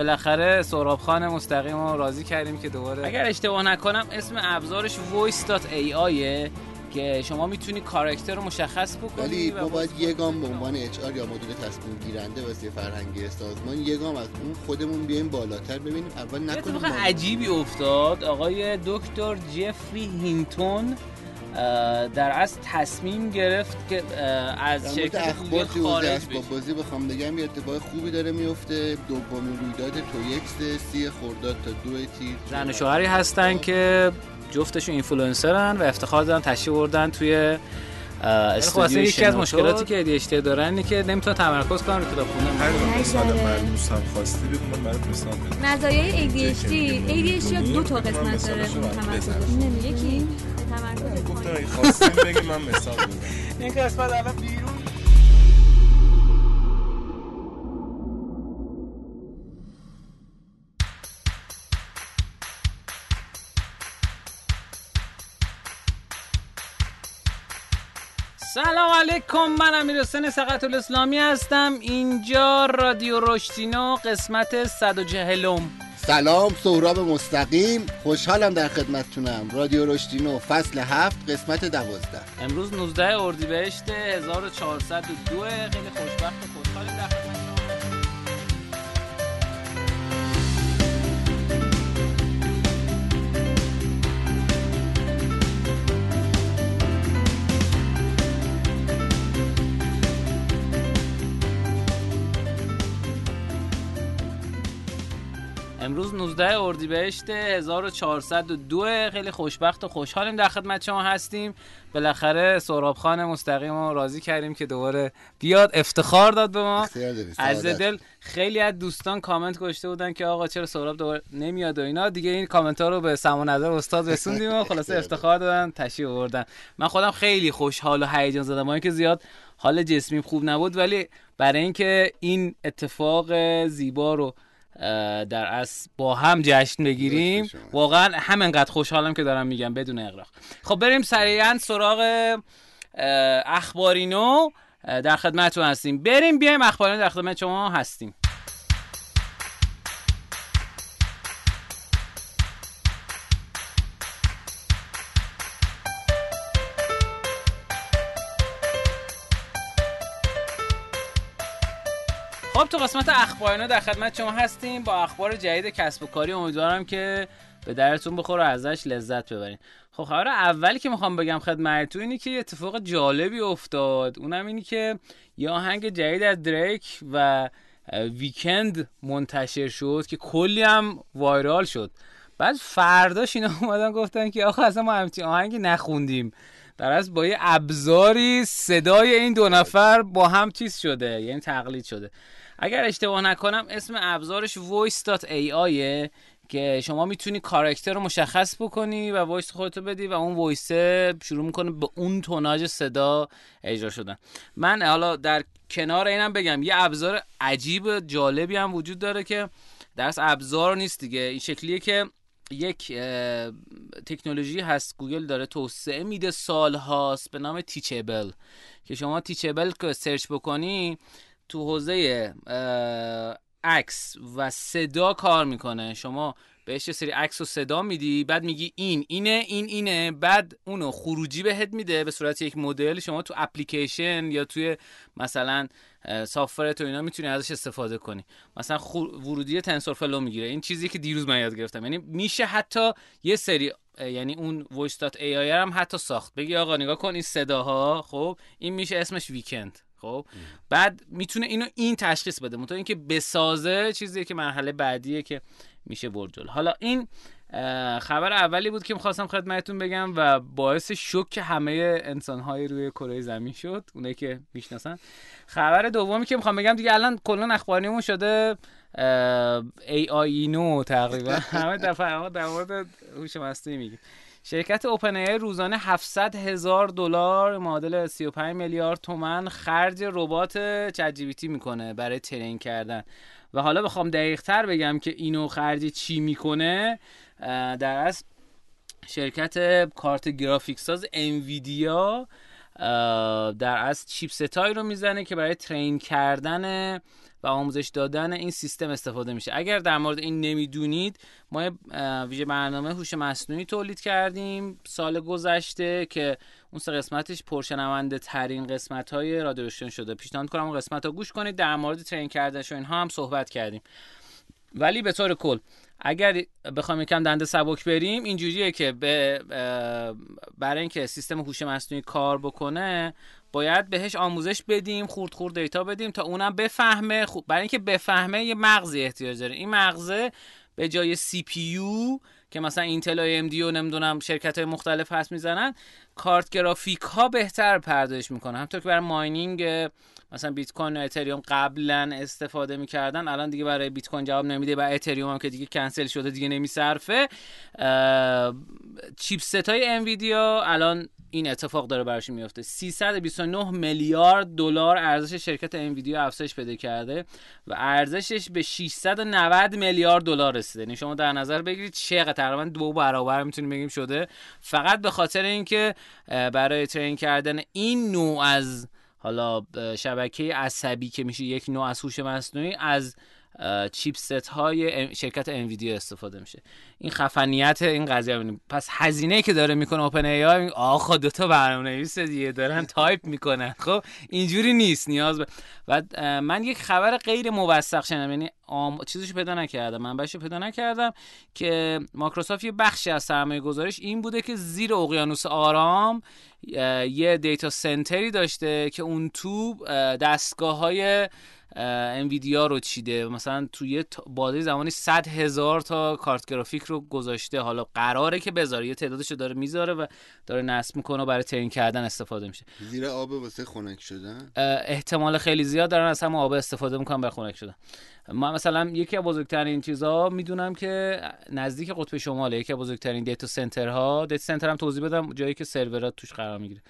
بالاخره سهراب خان مستقیم رو راضی کردیم که دوباره اگر اشتباه نکنم اسم ابزارش voice.ai که شما می‌تونی کاراکتر رو مشخص بکنی ولی ما باید یه گام به عنوان اچ یا مدیر تصمیم گیرنده واسه فرهنگی سازمان یه گام از اون خودمون بیایم بالاتر ببینیم. اول نکنیم اتفاق عجیبی افتاد. آقای دکتر جفری هینتون در از تصمیم گرفت که از شرکت اخبار خارج با بازی بخوام بگم یه اتفاق خوبی داره میفته. دومین رویداد تویکس سی خرداد تا دو تیر. زن و شوهری هستن که جفتشون اینفلوئنسرن و افتخار دارن تشریف بردن توی استودیو یکی از مشکلاتی که ادیشته دارن اینه که نمی‌تونه تمرکز کنن رو کتاب خوندن. هر مرموز هم خواستی بگم برات مثال بزنم مزایای ADHD ADHD دو تا قسمت داره تمرکز یکی. تمرکز گفتم خواستین بگید من مثال بزنم این قسمت الان بیرون سلام علیکم من امیر حسین سقط الاسلامی هستم. اینجا رادیو رشتینو قسمت 140 سلام سهراب مستقیم. خوشحالم در خدمتتونم. رادیو رشتینو فصل هفت قسمت دوازده. امروز 19 اردیبهشت 1402 خیلی خوشبخت و خوشحالیم در امروز 19 اردیبهشت 1402 خیلی خوشبخت و خوشحالیم در خدمت شما هستیم. بالاخره سهراب خان مستقیم رو راضی کردیم که دوباره بیاد. افتخار داد به ما. از دل خیلی از دوستان کامنت گذاشته بودن که آقا چرا سهراب دوباره نمیاد و اینا. دیگه این کامنت ها رو به سمانظر استاد رسوندیم و خلاصه افتخار دادن تشریف آوردن. من خودم خیلی خوشحال و هیجان زدم. با اینکه زیاد حال جسمی خوب نبود ولی برای اینکه این اتفاق زیبا رو در از با هم جشن بگیریم. واقعا همینقدر خوشحالم که دارم میگم بدون اغراق. خب بریم سریعا سراغ اخبارینو. در خدمتتون هستیم. بریم بیایم اخبارینو در خدمت شما هستیم. خب تو قسمت اخبار در خدمت شما هستیم. با اخبار جدید کسب و کاری امیدوارم که به درتون بخوره و ازش لذت ببرین. خب خبر اولی که می‌خوام بگم خدمتتون اینی که یه اتفاق جالبی افتاد. اونم اینی که یه آهنگ جدید از دریک و ویکند منتشر شد که کلی هم وایرال شد. بعد فرداش اینا اومدن گفتن که آخه اصلا ما همچین آهنگی نخوندیم. در از با یه ابزاری صدای این دو نفر با هم چیز شده یعنی تقلید شده. اگر اشتباه نکنم اسم ابزارش voice.ai که شما می‌تونی کاراکتر رو مشخص بکنی و voice خودتو بدی و اون voice شروع می‌کنه به اون تناژ صدا اجرا شدن. من حالا در کنار اینم بگم یه ابزار عجیب جالبی هم وجود داره که درسته ابزار نیست دیگه. این شکلیه که یک تکنولوژی هست گوگل داره توسعه میده سال هاست به نام Teachable که شما Teachable که search بکنی تو حوزه عکس و صدا کار می‌کنه. شما بهش یه سری عکس و صدا میدی بعد میگی این اینه این اینه بعد اونو خروجی بهت میده به صورت یک مدل. شما تو اپلیکیشن یا توی مثلا سافر تو اینا می‌تونی ازش استفاده کنی. مثلا ورودی TensorFlow می‌گیره. این چیزی که دیروز من یاد گرفتم. یعنی میشه حتی یه سری یعنی اون voice.ai هم حتی ساخت. بگی آقا نگاه کن این صداها. خب این میشه اسمش ویکند خب؟ بعد می‌تونه اینو این تشخیص بده. منتها اینکه بسازه چیزیه که مرحله بعدیه که میشه برجل حالا این خبر اولی بود که می‌خواستم خدمتتون بگم و باعث شک همه انسانهای روی کره زمین شد اونایی که می‌شناسن. خبر دومی که می‌خوام بگم دیگه الان کلا اخباریمون شده ای آی نو تقریبا. همه دفعه در مورد هوش مصنوعی میگیم. شرکت اوپن ای روزانه 700 هزار دلار معادل 35 میلیارد تومن خرج ربات چت می‌کنه برای ترین کردن. و حالا بخوام دقیق تر بگم که اینو خرج چی می‌کنه در از شرکت کارت گرافیک ساز انویدیا در از چیپست رو می‌زنه که برای ترین کردن و آموزش دادن این سیستم استفاده میشه. اگر در مورد این نمی‌دونید ما ویژه برنامه هوش مصنوعی تولید کردیم سال گذشته که اون سه قسمتش پرشنونده ترین قسمت های رادیو شده. پیشنهاد کنم اون قسمت ها گوش کنید در مورد ترین کردنش و اینها هم صحبت کردیم. ولی به طور کل اگر بخوام یکم دنده سبک بریم اینجوریه که به برای اینکه سیستم هوش مصنوعی کار بکنه باید بهش آموزش بدیم خورد خورد data بدیم تا اونم بفهمه. خوب برای اینکه بفهمه یه مغزی احتیاج داره. این مغزه به جای CPU که مثلا Intel و AMD و نمی‌دونم شرکت های مختلف هست می‌زنن کارت گرافیک ها بهتر پردازش می‌کنه. همونطور که برای mining مثلا بیت کوین و اتریوم قبلا استفاده می‌کردن الان دیگه برای بیت کوین جواب نمیده و اتریوم هم که دیگه کنسل شده دیگه نمیصرفه. چیپست های انویدیا الان این اتفاق داره براش میفته 329 میلیارد دلار ارزش شرکت انویدیا افزایش پیدا کرده و ارزشش به 690 میلیارد دلار رسیده. یعنی شما در نظر بگیرید چقدر تقریبا دو برابر می‌تونیم بگیم شده. فقط به خاطر اینکه برای ترین کردن این نوع از حالا شبکه عصبی که میشه یک نوع از هوش مصنوعی از چیپست های شرکت انویدیا استفاده میشه. این خفنیت این قضیه ببینیم پس هزینه که داره می‌کنه OpenAI آخه دو تا برنامه نویس دیگه دارن تایپ می‌کنن. خب اینجوری نیست نیاز به و من یک خبر غیر موثق شنیدم یعنی آم... چیزشو پیدا نکردم من بهش پیدا نکردم که مایکروسافت یه بخشی از سرمایه گذارش این بوده که زیر اقیانوس آرام یه data center ی داشته که اون تو دستگاه های Nvidia رو چیده. مثلا توی بازه زمانی 100 هزار تا کارت گرافیک رو گذاشته. حالا قراره که بذاره. یه تعدادش رو داره می‌ذاره و داره نصب می‌کنه و برای train کردن استفاده میشه. زیر آب واسه خنک شدن؟ احتمال خیلی زیاد دارن. از همه آب استفاده می‌کنن برای خنک شدن. ما مثلا یکی از بزرگترین چیزها می‌دونم که نزدیک قطب شماله. یکی از بزرگترین data center ها data center هم توضیح بدم. جایی که سرورات توش قرار می‌گیره.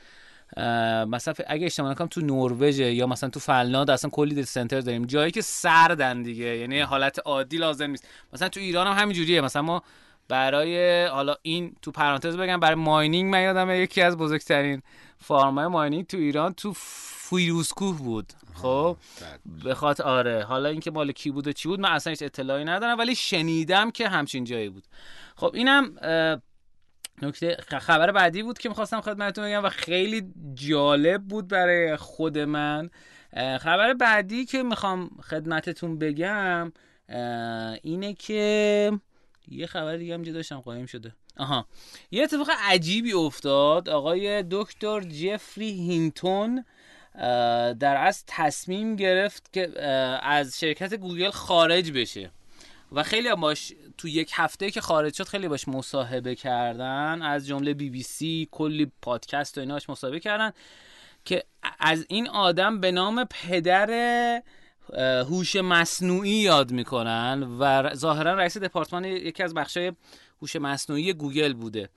مثلا اگه اشتباه نکنم تو نروژ یا مثلا تو فنلاند اصلا کلی data center داریم. جایی که سردن دیگه یعنی حالت عادی لازم نیست. مثلا تو ایران هم همین جوریه. مثلا ما برای حالا این تو پرانتز بگم برای ماینینگ من یادم یکی از بزرگترین فارمای ماینینگ تو ایران تو فیروزکوه بود. خب؟ به خاطر آره. حالا اینکه مال کی بود و چی بود من اصلا هیچ اطلاعی ندارم ولی شنیدم که همچین جایی بود. خب اینم نکته خبر بعدی بود که می‌خواستم خدمتتون بگم و خیلی جالب بود برای خود من. خبر بعدی که می‌خوام خدمتتون بگم اینه که یه خبر دیگه هم داشتم قایم شده. آها. یه اتفاق عجیبی افتاد. آقای دکتر جفری هینتون در از تصمیم گرفت که از شرکت گوگل خارج بشه. و خیلی باش تو یک هفته که خارج شد خیلی باش مصاحبه کردن از جمله بی بی سی کلی پادکست و ایناش مصاحبه کردن که از این آدم به نام پدر هوش مصنوعی یاد می‌کنن و ظاهرا رئیس دپارتمان یکی از بخشای هوش مصنوعی گوگل بوده.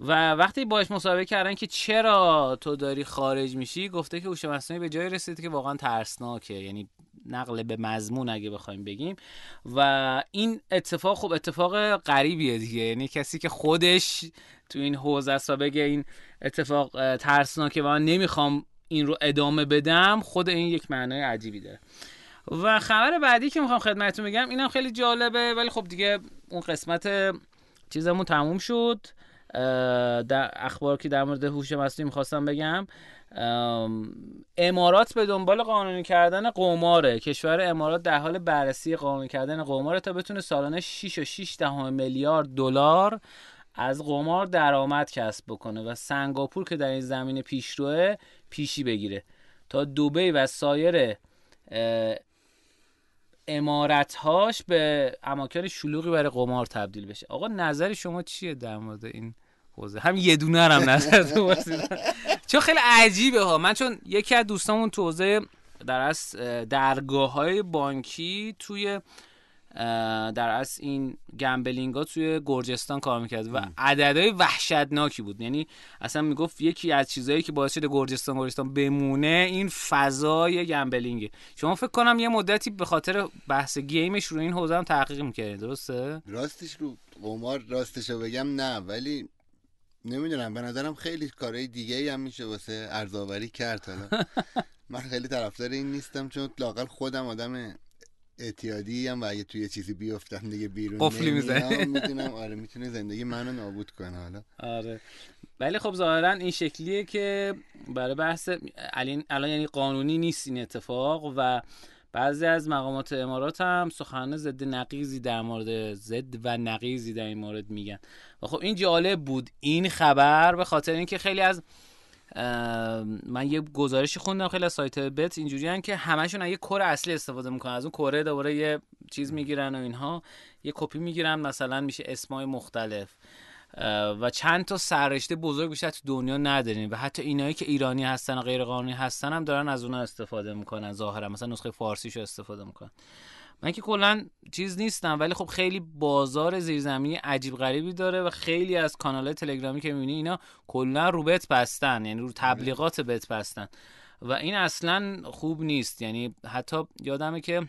و وقتی باش مصاحبه کردن که چرا تو داری خارج میشی گفته که هوش مصنوعی به جای رسیده که واقعا ترسناکه. یعنی نقل به مضمون اگه بخوایم بگیم. و این اتفاق خب اتفاق غریبیه دیگه. یعنی کسی که خودش تو این حوزه است و بگه این اتفاق ترسناکه و من نمی‌خوام این رو ادامه بدم خود این یک معنای عجیبی داره. و خبر بعدی که می‌خوام خدمتتون بگم اینم خیلی جالبه ولی خب دیگه اون قسمت چیزمون تموم شد. در اخبار که در مورد هوش مصنوعی می‌خواستم بگم امارات به دنبال قانونی کردن قماره. کشور امارات در حال بررسی قانونی کردن قماره تا بتونه سالانه 6 و 6 دهم میلیارد دلار از قمار درآمد کسب بکنه و سنگاپور که در این زمینه پیشروه پیشی بگیره. تا دوبی و سایر امارتهاش به اماکن شلوغی برای قمار تبدیل بشه. آقا نظر شما چیه در مورد این حوزه؟ هم یه دونه هم نظر چون خیلی عجیبه ها. من چون یکی از دوستامون تو حوزه در از درگاه های بانکی توی در از این گمبلینگ ها توی گرجستان کار می‌کرد و عددهای وحشتناکی بود. یعنی اصلا می‌گفت یکی از چیزهایی که باعث شده گرجستان گرجستان بمونه این فضای گمبلینگه. شما فکر کنم یه مدتی به خاطر بحث گیمش رو این حوزه هم تحقیق می‌کردید درسته؟ راستش رو قمار راستش رو بگم نه ولی نمی‌دونم. به نظرم خیلی کارهای دیگه هم میشه واسه ارزاوری کرد حالا. من خیلی طرفدار این نیستم چون لاقل خودم آدم اعتیادی هم و اگه توی چیزی بیفتم دیگه بیرون قفلی. می‌زنی. می‌دونم آره می‌تونه زندگی منو نابود کنه حالا آره ولی خب ظاهرا این شکلیه که برای بحث الان الان یعنی قانونی نیست این اتفاق و بعضی از مقامات امارات هم سخنان ضد نقیزی در مورد ضد و نقیزی در این مورد میگن و خب این جالب بود این خبر به خاطر اینکه خیلی از من یه گزارشی خوندم خیلی از سایت بت اینجوری که همشون یه کور اصلی استفاده می‌کنن از اون کره دوباره یه چیز می‌گیرن و اینها یه کپی می‌گیرن مثلا میشه اسمای مختلف. و چند تا سررشته بزرگ بیشتر تو دنیا نداریم و حتی اینایی که ایرانی هستن و غیر قانونی هستن هم دارن از اونها استفاده می‌کنن ظاهرا مثلا نسخه فارسیشو استفاده می‌کنن. من که کلا چیز نیستم ولی خب خیلی بازار زیرزمینی عجیب غریبی داره و خیلی از کانال تلگرامی که می‌بینی اینا کلا رو بت بستن یعنی رو تبلیغات بت بستن. و این اصلا خوب نیست یعنی حتی یادمه که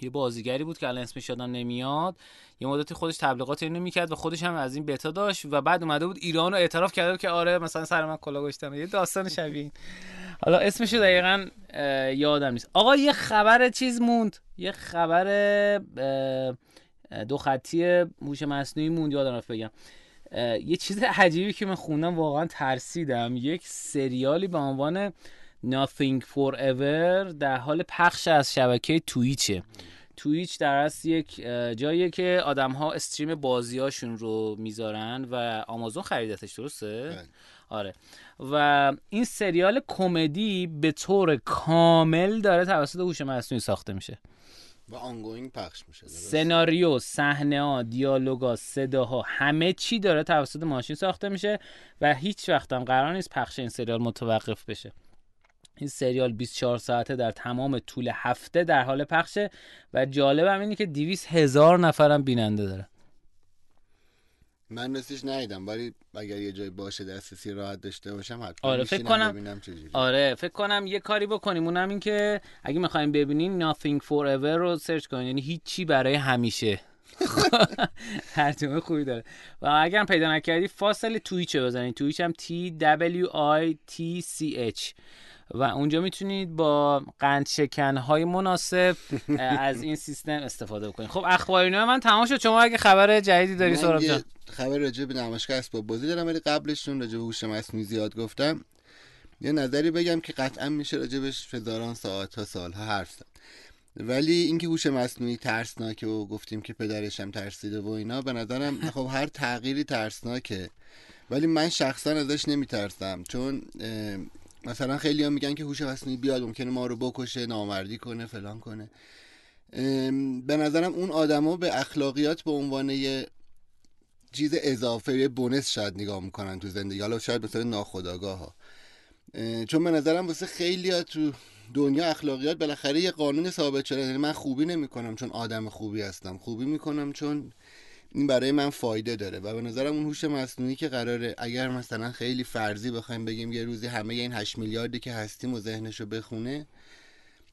یه بازیگری بود که الان اسمش یادم نمیاد یه مدتی خودش تبلیغات اینو می‌کرد و خودش هم از این بتا داشت و بعد اومده بود ایران رو اعتراف کرده که آره مثلا سر من کلا گشتم یه داستان شبیه حالا اسمش دقیقا یادم نیست. آقا یه خبر چیز موند. یه خبر دو خطی هوش مصنوعی موند یادم رفت بگم. یه چیز عجیبی که من خوندم واقعا ترسیدم. یک سریالی به عنوان Nothing Forever در حال پخش از شبکه تویچه تویچ در اصل یک جاییه که آدم ها استریم بازیاشون رو می‌ذارن و آمازون خریدتش درسته؟ آره. و این سریال کمدی به طور کامل داره توسط هوش مصنوعی ساخته میشه. و آنگوینگ پخش میشه؟ سناریو صحنه ها دیالوگا صداها همه چی داره توسط ماشین ساخته میشه و هیچ وقت هم قرار نیست پخش این سریال متوقف بشه. این سریال 24 ساعته در تمام طول هفته در حال پخشه و جالب هم اینه که 200 هزار نفرم بیننده داره. من راستش ندیدم ولی اگر یه جای باشه دسترسی راحت داشته باشم حتما آره، فکر کنم- ببینم چجوری آره فکر کنم یه کاری بکنیم. اونم این که اگه می‌خوایم ببینین Nothing Forever رو سرچ کنین. یعنی هیچی برای همیشه. ترجمه خوبی داره. و اگر هم پیدا نکردی فاصل تویچه بزنید تویچ هم T W I T C H. و اونجا می‌تونید با قند شکن های مناسب از این سیستم استفاده بکنید. خب اخبار اینا من تمام شد. شما اگه خبر جدیدی داری یه جان. خبر راجع به نمایشگاه اسباب بازی دارم ولی قبلشون راجع به هوش مصنوعی زیاد گفتم. یه نظری بگم که قطعا میشه راجبش هزاران ساعت ها سال ها حرف زد. ولی اینکه هوش مصنوعی ترسناکه و گفتیم که پدرش هم ترسیده و اینا به نظرم خب هر تغییری ترسناکه. ولی من شخصا ازش نمیترسم چون مثلا خیلی میگن که هوش مصنوعی بیاد ممکنه ما رو بکشه نامردی کنه فلان کنه. به نظرم اون آدما به اخلاقیات به عنوان یه چیز اضافه یه بونس شاید نگاه می‌کنن تو زندگی. حالا شاید مثلا ناخداگاه ها چون به نظرم واسه خیلی تو دنیا اخلاقیات بالاخره یه قانون ثابت شده. یعنی من خوبی نمی‌کنم چون آدم خوبی هستم. خوبی می‌کنم چون این برای من فایده داره و به نظرم اون هوش مصنوعی که قراره اگر مثلا خیلی فرضی بخوایم بگیم یه روزی همه این 8 میلیاردی که هستیم و ذهنشو بخونه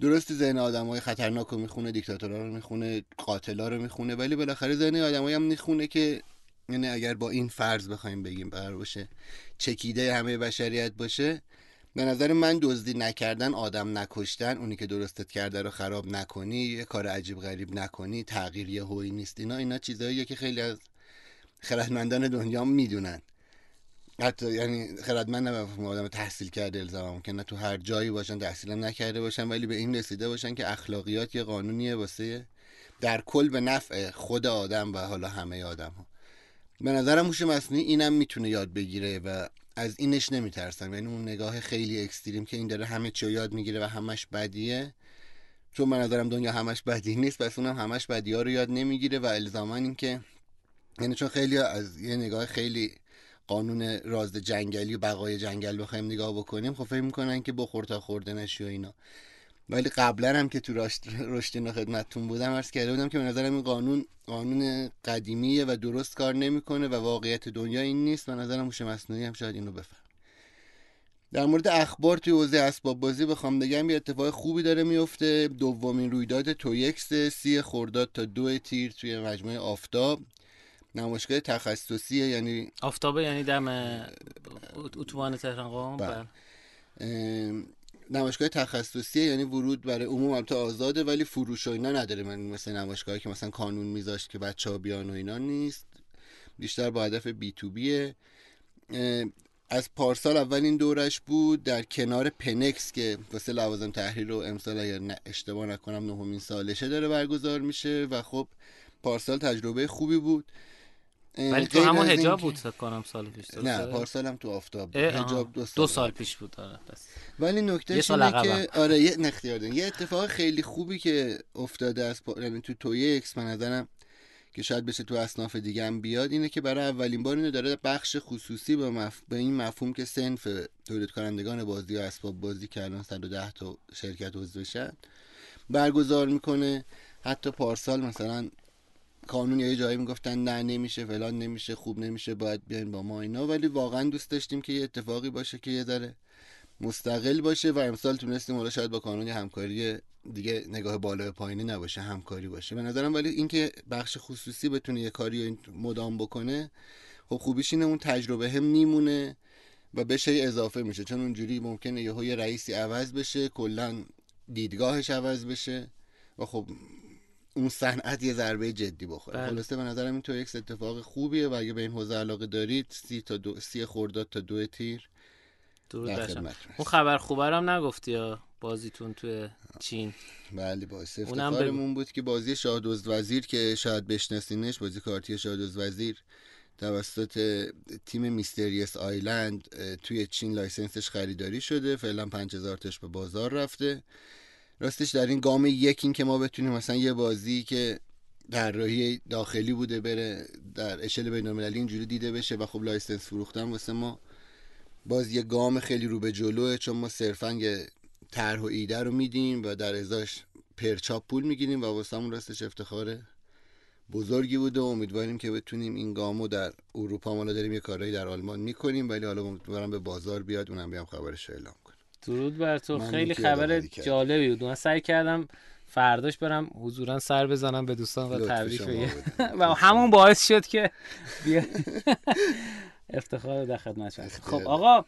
درست ذهن آدم های خطرناک رو می‌خونه دیکتاتورها رو می‌خونه قاتلا رو می‌خونه ولی بالاخره ذهن آدمایی هم می‌خونه که یعنی اگر با این فرض بخوایم بگیم قرار باشه چکیده همه بشریت باشه به نظر من دزدی نکردن آدم نکشتن اونی که درستت کرده رو خراب نکنی یه کار عجیب غریب نکنی تغییر یه هوی نیست. اینا اینا چیزاییه که خیلی از خردمندان دنیا می‌دونن. حتی یعنی خردمند نه آدم تحصیل کرده الزاما ممکنه تو هر جایی باشن تحصیلم نکرده باشن ولی به این رسیده باشن که اخلاقیات یه قانونیه واسه در کل به نفع خود آدم و حالا همه آدم ها به نظرم هوش مصنوعی اینم می‌تونه یاد بگیره و از اینش نمیترسم. یعنی اون نگاه خیلی اکستریم که این داره همه چی یاد می‌گیره و همش بدیه. چون به نظرم دنیا همش بدی نیست پس اونم همش بدی ها رو یاد نمی‌گیره و الزاما این که یعنی چون خیلی از یه نگاه خیلی قانون راز جنگلی و بقای جنگل بخوایم نگاه بکنیم خب فکر می‌کنن که بخور تا خورده نشی و اینا. ولی قبلا هم که تو رشد رشد اینا خدمتتون بودم عرض کرده بودم که به نظرم این قانون قانون قدیمیه و درست کار نمی‌کنه و واقعیت دنیا این نیست. به نظرم هوش مصنوعی هم شاید اینو بفهم. در مورد اخبار توی حوزه اسباب بازی بخوام بگم یه اتفاق خوبی داره میفته. دومین رویداد تویکس سی خرداد تا دو تیر توی مجموعه آفتاب. نمایشگاه تخصصیه یعنی آفتابه یعنی دم اتوبان تهران قم بله. بله. نمایشگاه تخصصیه یعنی ورود برای عموم البته آزاده ولی فروش و اینا نداره. من مثل نمایشگاهی که مثلا کانون میذاشت که بچه ها بیان و اینا نیست. بیشتر با هدف B2B یه از پارسال اولین دورش بود در کنار پنکس که واسه لوازم تحریر و امسال اگر اشتباه نکنم نهمین سالشه داره برگزار میشه و خب پارسال تجربه خوبی بود. ولی تو همون حجاب بود کنم سال پیش نه پارسال هم تو آفتاب حجاب دو سال, دو سال پیش بود آره. ولی نکته اینه که آره یه نختیار یه اتفاق خیلی خوبی که افتاده از. یعنی تو توی اکس من نظرم که شاید بشه تو اصناف دیگه هم بیاد اینه که برای اولین بار اینو داره بخش خصوصی به, مف... به این مفهوم که سنف تولید کنندگان بازی و اسباب بازی که الان 110 تا شرکت عضو بشن برگزار می‌کنه. حتی پارسال مثلا کانون یه جایی می‌گفتن نه نمیشه فلان نمیشه خوب نمیشه باید بیاین با ما اینا. ولی واقعا دوست داشتیم که یه اتفاقی باشه که یه ذره مستقل باشه و امسال تونستیم حالا شاید با کانون همکاری دیگه نگاه بالا پایینی نباشه همکاری باشه. به نظرم ولی اینکه بخش خصوصی بتونه یه کاری مدام بکنه خب خوبیش اینه اون تجربه هم میمونه و بشه اضافه میشه. چون اونجوری ممکنه یه رئیسی عوض بشه کلا دیدگاهش عوض بشه و خب اون صنعت یه ضربه جدی بخوره. بله. خلاصه به نظرم این تو یک اتفاق خوبیه و اگه به این حوزه علاقه دارید سی تا دو سی خرداد تا دو تیر اون خبر خوبه هم نگفتی یا بازیتون توی چین؟ بله باعث افتخارمون بود که بازی شاه دزد وزیر که شاید بشناسینش بازی کارتی شاه دزد وزیر توسط تیم Mysterious Island توی چین license ش خریداری شده. فعلا 5000 تاش به بازار رفته. راستش در این گام یک این که ما بتونیم مثلا یه بازی که در راهی داخلی بوده بره در اشل بین المللی اینجوری دیده بشه و خب license فروختن واسه ما باز یه گام خیلی رو به جلوه چون ما صرفا یه طرح و ایده رو میدیم و در ازاش پرچاپ پول می‌گیریم و واسه همون راستش افتخار بزرگی بوده و امیدواریم که بتونیم این گامو در اروپا ما داریم یه کارهایی در آلمان می‌کنیم ولی حالا امیدوارم به بازار بیاد اونم بیام خبرش اعلام کنم. درود بر تو. خیلی خبر جالبی بود. من سعی کردم فرداش برم حضورا سر بزنم به دوستان و تبریک بگم و همون باعث شد که بیا افتخار در خدمت خب آقا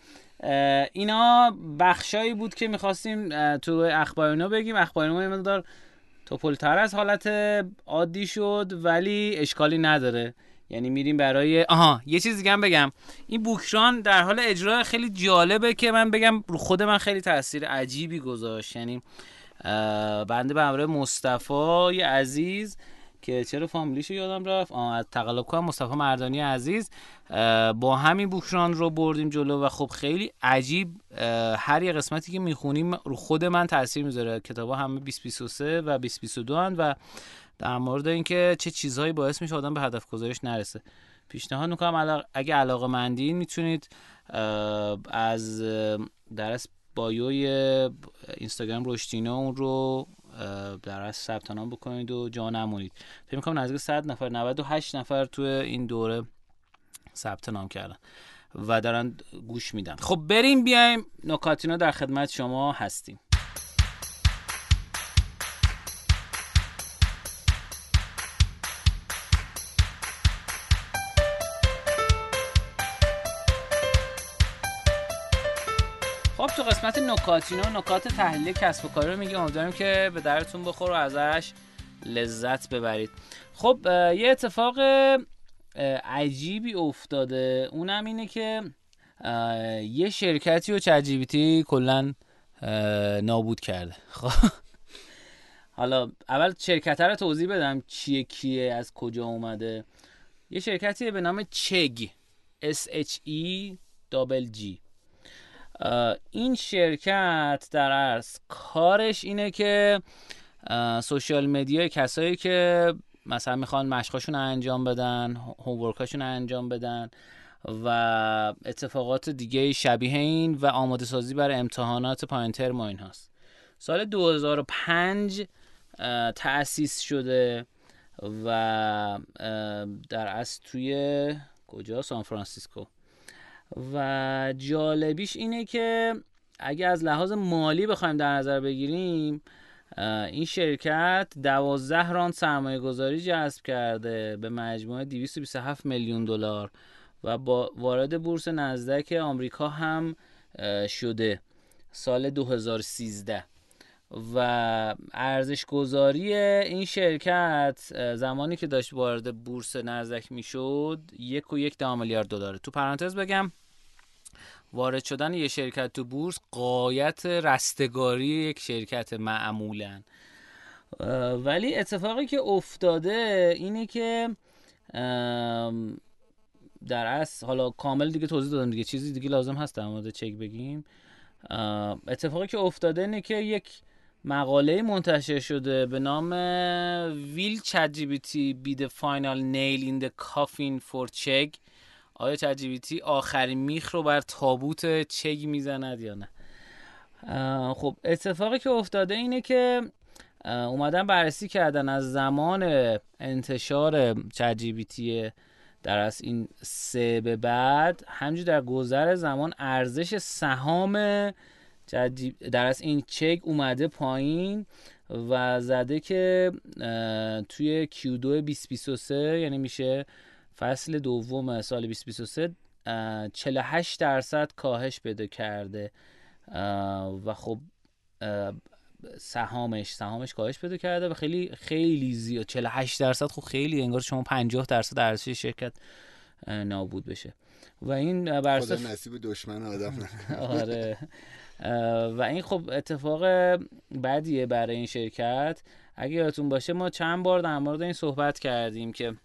اینا بخشایی بود که می‌خواستیم تو اخبار بگیم. اخبار اینا مقدار توپلتر از حالت عادی شد ولی اشکالی نداره. یعنی میریم برای آها یه چیز دیگه هم بگم. این بوکران در حال اجرا خیلی جالبه که من بگم رو خود من خیلی تاثیر عجیبی گذاشت. یعنی بنده به همراه مصطفی عزیز که چرا فامیلیشو یادم رفت؟ از تقلب کنم مصطفی مردانی عزیز با همین بوکران رو بردیم جلو و خب خیلی عجیب هر یه قسمتی که می‌خونیم رو خود من تاثیر می‌ذاره. کتابا همه 2023 و 2022 هن و در مورد اینکه چه چیزهایی باعث میشه آدم به هدف گذاریش نرسه. پیشنهاد می‌کنم اگه علاقه مندین می‌تونید از درس بایوی اینستاگرام رشتینا اون رو در از ثبت نام بکنید و جا نمونید. فکر می‌کنم نزدیک 100 نفر 98 نفر تو این دوره ثبت نام کردن و دارن گوش میدن. خب بریم بیایم نکاتینا در خدمت شما هستیم. خب تو قسمت نکاتینو نکات تحلیل کسب و کاری رو میگه امیدواریم که به درتون بخور و ازش لذت ببرید. خب یه اتفاق عجیبی افتاده. اونم اینه که یه شرکتی و چجیبیتی کلا نابود کرده. خب. حالا اول شرکت رو توضیح بدم چیه کیه از کجا اومده. یه شرکتی به نام چگ S H E G. این شرکت در عرض کارش اینه که سوشیال مدیا کسایی که مثلا می‌خوان مشقاشون انجام بدن هومورکاشون انجام بدن و اتفاقات دیگه شبیه این و آماده سازی برای امتحانات پایین ترم این هاست. سال 2005 تأسیس شده و در اصل توی کجا؟ سان فرانسیسکو. و جالبیش اینه که اگه از لحاظ مالی بخوایم در نظر بگیریم این شرکت دوازده ران سرمایه گذاری جذب کرده به مجموع 227 میلیون دلار و با وارد بورس نزدک آمریکا هم شده سال 2013 و ارزش گذاری این شرکت زمانی که داشت وارد بورس نزدک می‌شد یک و یک میلیارد دلاره. تو پرانتز بگم وارد شدن یه شرکت تو بورس قایت رستگاری یک شرکت معمولا. ولی اتفاقی که افتاده اینه که در اصل حالا کامل دیگه توضیح دادم دیگه چیزی دیگه لازم هست در مورد چک بگیم. اتفاقی که افتاده اینه که یک مقاله منتشر شده به نام Will ChatGPT be the final nail in the coffin for Chegg آیا ChatGPT آخرین میخ رو بر تابوت Chegg می‌زند یا نه؟ خب اتفاقی که افتاده اینه که اومدن بررسی کردن از زمان انتشار ChatGPT در از این سه به بعد همجور در گذر زمان ارزش سهام در از این چک اومده پایین و زده که توی Q2 2023 یعنی میشه فصل دوم سال 2023 48 درصد کاهش پیدا کرده. و خب سهامش سهامش کاهش پیدا کرده و خیلی خیلی زیاد 48 درصد خب خیلی انگار شما 50 درصد ارزش شرکت نابود بشه. و این بر خدا نصیب دشمن آدم آره. و این خب اتفاق بدیه برای این شرکت. اگه یادتون باشه ما چند بار در مورد این صحبت کردیم که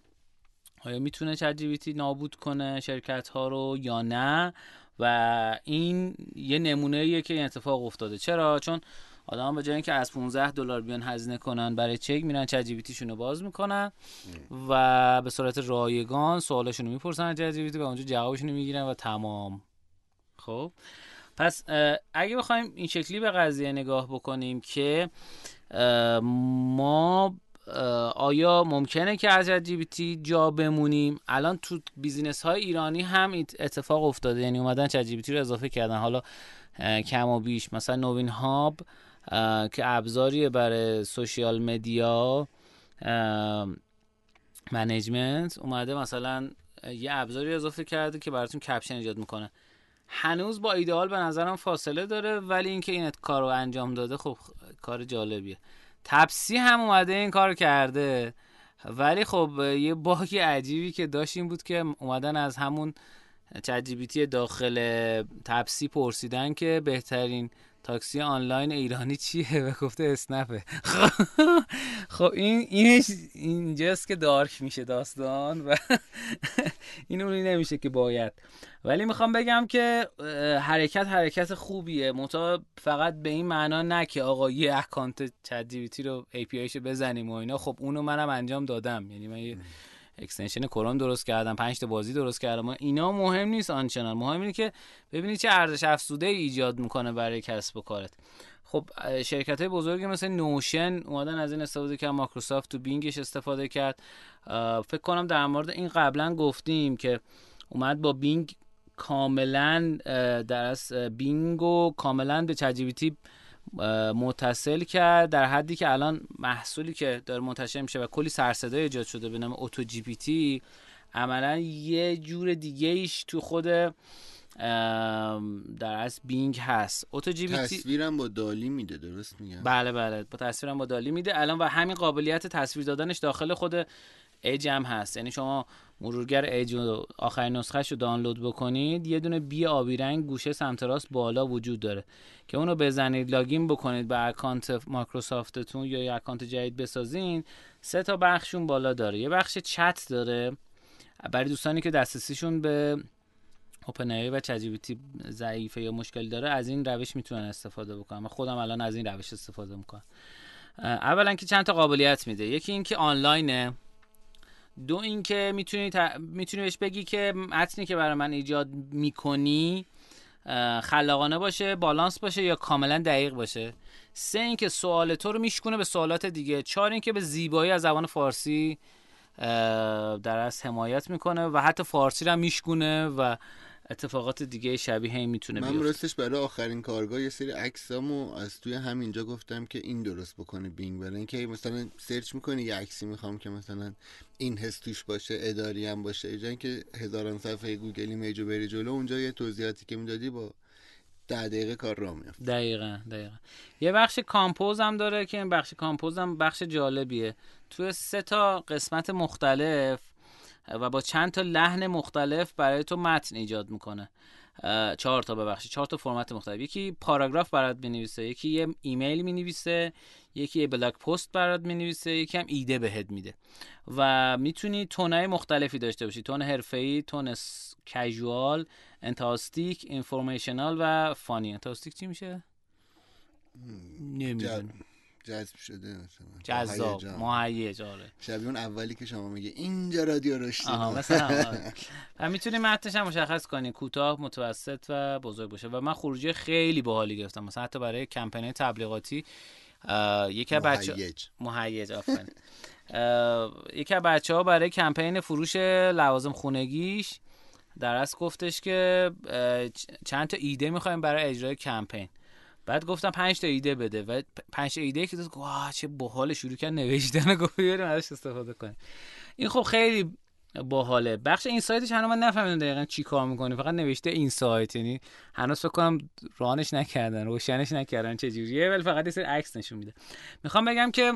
آیا می‌تونه چت جی نابود کنه شرکت ها رو یا نه؟ و این یه نمونه که این اتفاق افتاده. چرا؟ چون آدم به جای اینکه از 15 دلار بیان هزینه کنن برای چک میرن چت جی رو باز می‌کنن و به صورت رایگان سوالاشون رو می‌پرسن از چت و اونجا جوابشون رو می‌گیرن و تمام. خب پس اگه بخوایم این شکلی به قضیه نگاه بکنیم که ما آیا ممکنه که از جی جا بمونیم؟ الان تو بیزینس های ایرانی هم اتفاق افتاده. یعنی اومدن چت جی رو اضافه کردن. حالا کم و بیش. مثلا نوین هاب که ابزاریه برای social media management اومده مثلا یه ابزاری اضافه کرده که براتون caption ایجاد می‌کنه. هنوز با ایدئال به نظرم فاصله داره ولی اینکه این کار رو انجام داده خب کار جالبیه. تپسی هم اومده این کار کرده. ولی خب یه bug ی عجیبی که داشت این بود که اومدن از همون ChatGPT داخل تپسی پرسیدن که بهترین تاکسی آنلاین ایرانی چیه؟ و گفته اسنپه. خب این اینش اینجاست که dark میشه داستان و این اونی نمیشه که باید. ولی می‌خوام بگم که حرکت حرکت خوبیه. منتها فقط به این معنا نه که آقا یه اکانت چت رو API بزنیم و اینا. خب اونو منم انجام دادم. یعنی من extension Chrome درست کردم پنج تا بازی درست کردم اینا مهم نیست آنچنان. مهم اینه که ببینید چه ارزش افزوده ایجاد می‌کنه برای کسب و کارت. خب شرکت های بزرگی مثل Notion اومدن از این استفاده کرد مایکروسافت تو Bing ش استفاده کرد. فکر کنم در مورد این قبلا گفتیم که اومد با Bing کاملا در از Bing و کاملا به ChatGPT متصل کرد در حدی که الان محصولی که داره منتشر میشه و کلی سرصدا ایجاد شده به نام AutoGPT عملا یه جور دیگه ایش تو خود در از Bing هست. AutoGPT تصویرم با DALL-E میده درست میگم؟ بله بله. با تصویرم با DALL-E میده. الان و همین قابلیت تصویر دادنش داخل خود ایج هم هست. یعنی شما مرورگر ایج آخرین نسخهش رو دانلود بکنید یه دونه b آبی رنگ گوشه سمت راست بالا وجود داره. که اونو بزنید login بکنید به account مایکروسافتتون یا یه account جدید بسازین سه تا بخشون بالا داره. یه بخش چت داره. برای دوستانی که دسترسیشون به اوپن و چجیبیتی ضعیفه یا مشکلی داره از این روش می‌تونن استفاده بکنن. من خودم الان از این روش استفاده می‌کنم. اولا که چند تا قابلیت میده. یکی اینکه آنلاینه. دو اینکه می‌تونی ت... می‌تونی بهش بگی که متنی که برای من ایجاد می‌کنی خلاقانه باشه بالانس باشه یا کاملا دقیق باشه. سه اینکه سوال تو رو میشکونه به سوالات دیگه. چهار اینکه به زیبایی از زبان فارسی در از حمایت می‌کنه و حتی فارسی رو میشکونه و اتفاقات دیگه شبیه این می‌تونه من راستش برای آخرین کارگاه یه سری عکسامو از توی همینجا گفتم که این درست بکنه Bing برای اینکه مثلا search می‌کنی یه عکسی می‌خوام که مثلا این حس توش باشه اداری هم باشه. اینجا که هزاران صفحه Google Image و بری جلو اونجا یه توضیحاتی که می‌دادی با ده دقیقه کار را میفته دقیقا دقیقا. یه بخش compose هم داره که این بخش compose هم بخش جالبیه. توی سه تا قسمت مختلف و با چند تا لحن مختلف برای تو متن ایجاد می‌کنه. چهار تا ببخشید چهار تا فرمت مختلف. یکی پاراگراف برات می‌نویسه یکی یه ایمیل می‌نویسه یکی یه blog post برات می‌نویسه یکی هم ایده بهت میده. و می‌تونی tone ای مختلفی داشته باشی. tone حرفه‌ای tone کژوال انتاستیک اینفورمیشنال و فانی انتاستیک چی میشه؟ نمی‌دونم. جذب شده مثلا. جذاب مهیج آره. شبیه اون اولی که شما میگه اینجا رادیو رشدی آها مثلا آره. و می‌تونی متنش هم مشخص کنی کوتاه متوسط و بزرگ باشه. و من خروجی خیلی باحالی گرفتم. مثلا حتی برای کمپین تبلیغاتی یکی از بچه مهیج. آفرین. یکی از بچه ها برای کمپین فروش لوازم خونگیش در اصل گفتش که چند تا ایده می‌خوایم برای اجرای کمپین. بعد گفتم پنج تا ایده بده. و پنج ایده که داد واه چه باحال شروع کرد نوشتن. گفت بریم ازش استفاده کنیم. این خب خیلی باحاله. بخش این سایتش هنوز من نفهمیدم دقیقا چی کار می‌کنه. فقط نوشته این سایت. یعنی هنوز فکر کنم رانش نکردن روشنش نکردن چه جوریه. ولی فقط یه سری عکس نشون میده. می‌خوام بگم که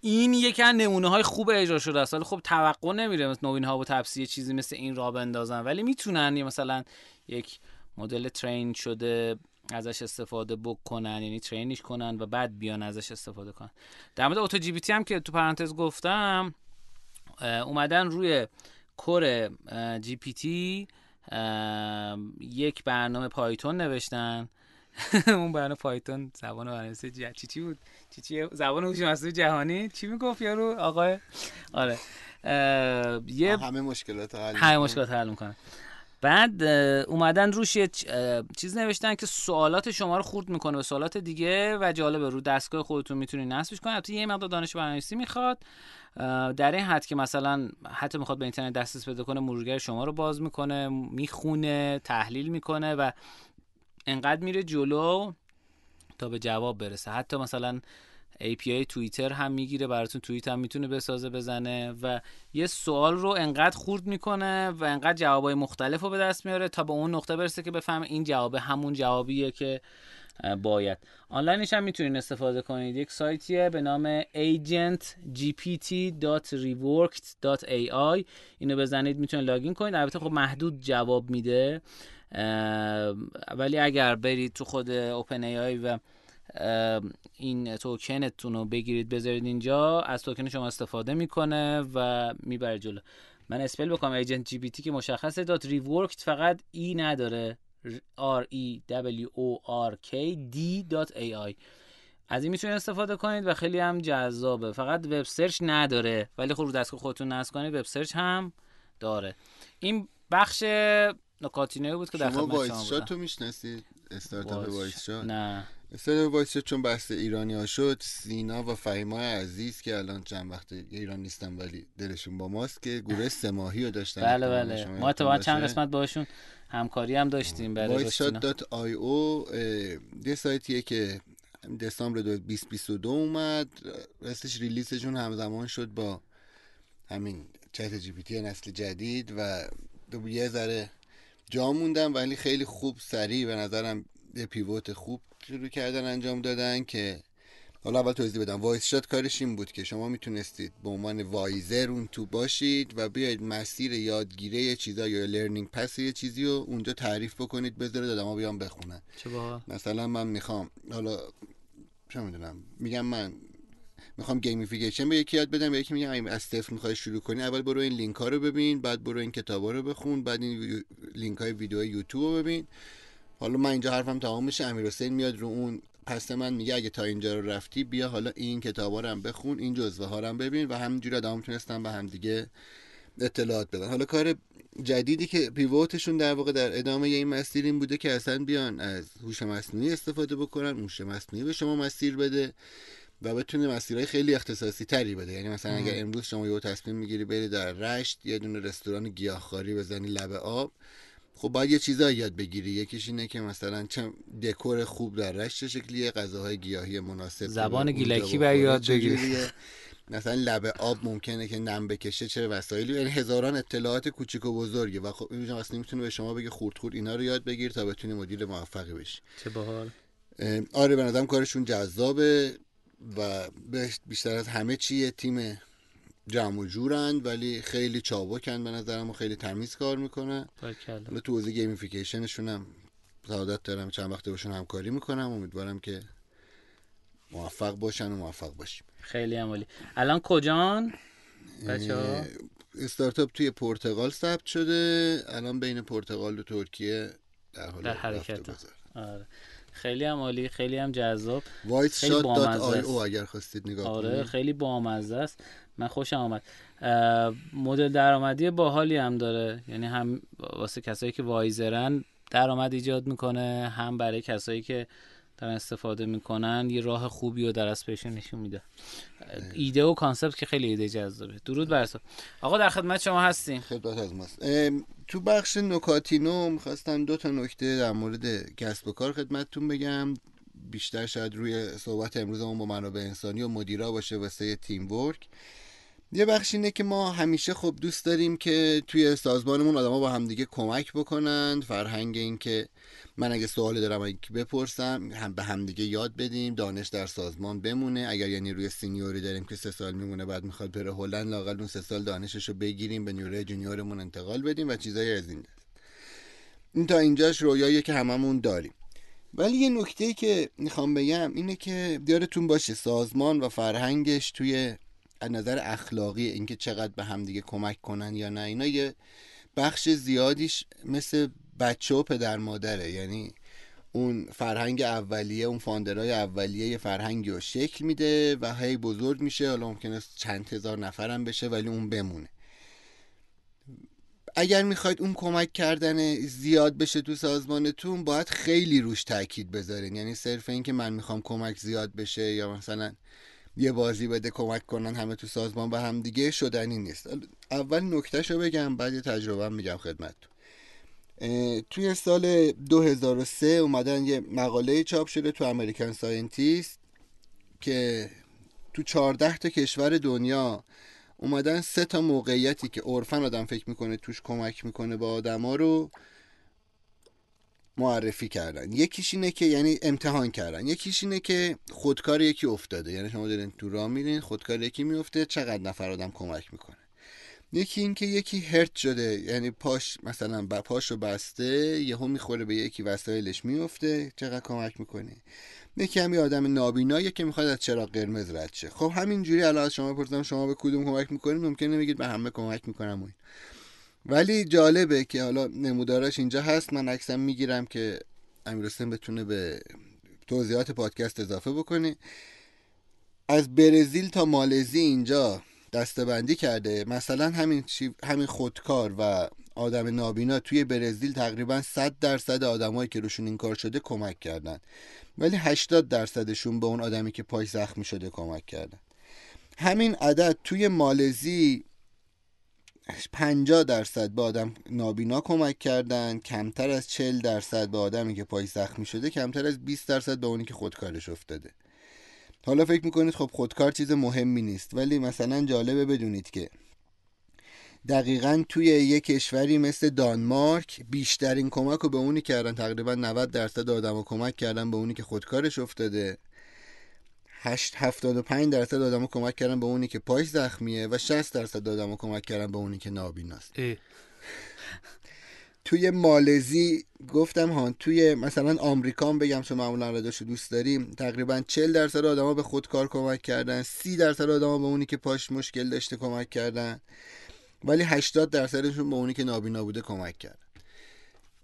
این یکی از نمونه های خوب اجرا شده است. خب توقع نمیره مثل نوین ها و تپسی چیزی مثل این را بندازن. ولی می‌تونن مثلا یک مدل train شده ازش استفاده بکنن یعنی train ش کنن و بعد بیان ازش استفاده کنن. در مورد AutoGPT هم که تو پرانتز گفتم اومدن روی core GPT یک برنامه پایتون نوشتن. اون برنامه پایتون زبان برنامه‌نویسی چی چی بود؟ چی چی زبان هوش مصنوعی جهانی؟ چی می‌گفت یارو؟ آقای آره. یه همه مشکلات حل همه مشکلات حل می‌کنه بعد اومدن روش یه چیز نوشتن که سوالات شما رو خورد می‌کنه به سوالات دیگه و جالبه. رو دستگاه خودتون می‌تونید نصبش کنید. البته یه مقدار دانش برنامه‌نویسی می‌خواد. در این حد که مثلا حتی می‌خواد به اینترنت دسترسی پیدا کنه مرورگر شما رو باز می‌کنه می‌خونه تحلیل می‌کنه و انقدر میره جلو تا به جواب برسه. حتی مثلا API توییتر هم می‌گیره براتون توییت هم می‌تونه بسازه بزنه و یه سوال رو انقدر خورد می‌کنه و انقدر جوابای مختلف رو به دست میاره تا به اون نقطه برسه که بفهمه این جواب همون جوابیه که باید. آنلاینش هم می‌تونید استفاده کنید. یک سایتیه به نام agentgpt.reworked.ai اینو بزنید می‌تونید لاگین کنید. البته خب محدود جواب میده ولی اگر برید تو خود OpenAI و این توکنتون رو بگیرید بذارید اینجا. از توکن شما استفاده می‌کنه و می‌بره جلو. من spell بکنم. AgentGPT که مشخصه dot reworkd فقط e نداره. R E W O R K D A I. از این می‌تونید استفاده کنید و خیلی هم جذابه. فقط web search نداره. ولی خب رو دستگاه خودتون نصب کنید web search هم داره. این بخش نکاتینه بود که در خدمت شما بودم. تو می‌شناسید؟ استارتاپ وایس نه. استارتاپ وایس چون بحث ایرانی ها شد سینا و فهیمای عزیز که الان چند وقت ایران نیستن ولی دلشون با ماست که گروه سه ماهی رو داشتن. بله بله. ما اتفاقا چند قسمت باشون همکاری هم داشتیم. برای wiseshot.io یه سایتیه که دسامبر 2022 اومد. راستش release شون همزمان شد با همین ChatGPT نسل جدید و یه ذره جا موندم ولی خیلی خوب سریع به نظرم یه pivot خوب شروع کردن انجام دادن که حالا اول توضیح بدم. WiseShot کارش این بود که شما می‌تونستید به عنوان wiser اون تو باشید و بیاید مسیر یادگیری یه چیزا یا learning path یه چیزی رو اونجا تعریف بکنید بذارید آدما بیان بخونن. چه مثلا من می‌خوام حالا چه می‌دونم میگم من می‌خوام gamification به یکی یاد بدم به یکی میگم از صفر می‌خوای شروع کنی اول برو این لینک ها رو ببین بعد برو این کتاب ها رو بخون بعد این لینک های ویدیو یوتیوب رو ببین. حالا من اینجا حرفم تمام میشه امیر حسین میاد رو اون path من میگه اگه تا اینجا رو رفتی بیا حالا این کتابا رو هم بخون این جزوه ها رو هم ببین و همینجوری آدم تونستن به هم دیگه اطلاعات بدن. حالا کار جدیدی که پیوتشون در واقع در ادامه این مسیر این بوده که اصلا بیان از هوش مصنوعی استفاده بکنن هوش مصنوعی به شما مسیر بده و بتونه مسیرهای خیلی اختصاصی تری بده. یعنی مثلا اگر امروز شما یه تصمیم می‌گیری بری در رشت یه دونه رستوران گیاهخواری بزنی لب آب خب باید یه چیزایی یاد بگیری. یکیش اینه که مثلا چه دکور خوب در رشت شکلیه غذاهای گیاهی مناسب زبان گیلکی باید یاد بگیری. مثلا لب آب ممکنه که نم بکشه چه وسایلی. یعنی هزاران اطلاعات کوچیک و بزرگه و خب اینجا اصلا نمی‌تونه به شما بگه خورد خورد اینا رو یاد بگیر تا بتونی مدیر موفقی بشی. چه باحال. آره به نظرم کارشون جذابه و بیشتر از همه چی یه تیم جمع و جورن ولی خیلی چابکن به نظرم و خیلی تمیز کار می‌کنن حالا تو حوزه گیمیفیکیشنشون هم سعادت دارم چند وقته باشون همکاری می‌کنم. امیدوارم که موفق باشن و موفق باشیم. خیلی هم عالی. الان کجان؟ بچه استارتاپ توی پرتغال ثبت شده. الان بین پرتغال و ترکیه در حال در. گذار. آره. خیلی هم عالی خیلی هم جذاب. خیلی شات دات آی. او اگر خواستید نگاه آره خیلی بامزه است. من خوشم آمد مدل درآمدی باحالی هم داره. یعنی هم واسه کسایی که wiser ن درآمد ایجاد می‌کنه هم برای کسایی که دارن استفاده می‌کنن یه راه خوبی رو در از نشون میده. ایده و کانسپت که خیلی ایده جذابه. درود بر. آقا در خدمت شما هستیم. خدمت از ماست. تو بخش نکاتینو می‌خواستم دو تا نکته در مورد کسب و کار خدمتتون بگم. بیشتر شاید روی صحبت امروزمون با منابع انسانی و مدیرا باشه واسه تیم ورک. یه بخش اینه که ما همیشه خب دوست داریم که توی سازمانمون آدما با همدیگه کمک بکنند فرهنگ این که من اگه سوالی دارم بپرسم هم به همدیگه یاد بدیم. دانش در سازمان بمونه. اگر یعنی روی سینیوری داریم که سه سال میمونه بعد می‌خواد بره هلند لاقل اون سه سال دانشش رو بگیریم به نیروی جونیورمون انتقال بدیم و چیزایی از این دست این تا اینجاش رویاییه که هممون داریم. ولی یه نکته که می‌خوام بگم اینه که یادتون باشه. سازمان و فرهنگش توی از نظر اخلاقی اینکه چقدر به همدیگه کمک کنن یا نه اینا یه بخش زیادیش مثل بچه و پدر مادره. یعنی اون فرهنگ اولیه اون فاندرهای اولیه یه فرهنگی رو شکل میده و هی بزرگ میشه. حالا ممکنه چند هزار نفرم بشه ولی اون بمونه. اگر می‌خواید اون کمک کردن زیاد بشه تو سازمانتون باید خیلی روش تاکید بذارین. یعنی صرف این که من می‌خوام کمک زیاد بشه یا مثلا یه بازی بده کمک کنن همه تو سازمان به هم دیگه شدنی نیست. اول نکتهش رو بگم بعد یه تجربه میگم خدمتتون. توی سال 2003 اومدن یه مقاله چاپ شده تو American Scientist که تو 14 تا کشور دنیا اومدن سه تا موقعیتی که عرفا آدم فکر می‌کنه توش کمک می‌کنه با آدما رو معرفی کردن. یکیش اینه که یعنی امتحان کردن. یکیش اینه که خودکار یکی افتاده. یعنی شما دارین تو راه میرین خودکار یکی میفته چقدر نفر آدم کمک می‌کنه. یکی این که یکی هرت شده. یعنی پاش مثلا پاشو بسته یهو می‌خوره به یکی وسایلش میفته. چقدر کمک می‌کنه یکی هم یه آدم نابیناییه که می‌خواد از چراغ قرمز رد شه. خب همینجوری الان از شما بپرسم شما به کدوم کمک می‌کنید ممکنه بگید به همه کمک می‌کنم و این. ولی جالبه که حالا نموداراش اینجا هست. من عکسم می‌گیرم که امیر حسین بتونه به توضیحات پادکست اضافه بکنه. از برزیل تا مالزی اینجا دستبندی کرده. مثلا همین همین خودکار و آدم نابینا توی برزیل تقریبا 100 درصد آدمایی که روشون این کار شده کمک کردن. ولی 80 درصدشون به اون آدمی که پاش زخمی شده کمک کردن. همین عدد توی مالزی 50 درصد به آدم نابینا کمک کردن کمتر از 40 درصد به آدمی که پاش زخمی شده کمتر از 20 درصد به اونی که خودکارش افتاده. حالا فکر می‌کنید خب خودکار چیز مهمی نیست ولی مثلا جالبه بدونید که دقیقا توی یک کشوری مثل دانمارک بیشترین کمک رو به اونی کردن تقریبا 90 درصد آدم رو کمک کردن به اونی که خودکارش افتاده. 8 75 درصد آدم رو کمک کردن به اونی که پاش زخمیه و 60 درصد آدم رو کمک کردن به اونی که نابیناست توی مالزی گفتم ها توی مثلا آمریکا بگم چون معمولا رداشو دوست داریم تقریبا 40 درصد آدما به خودکار کمک کردن 30 درصد آدما به اونی که پاش مشکل داشته کمک کردن ولی 80 درصدشون به اونی که نابینا بوده کمک کردن.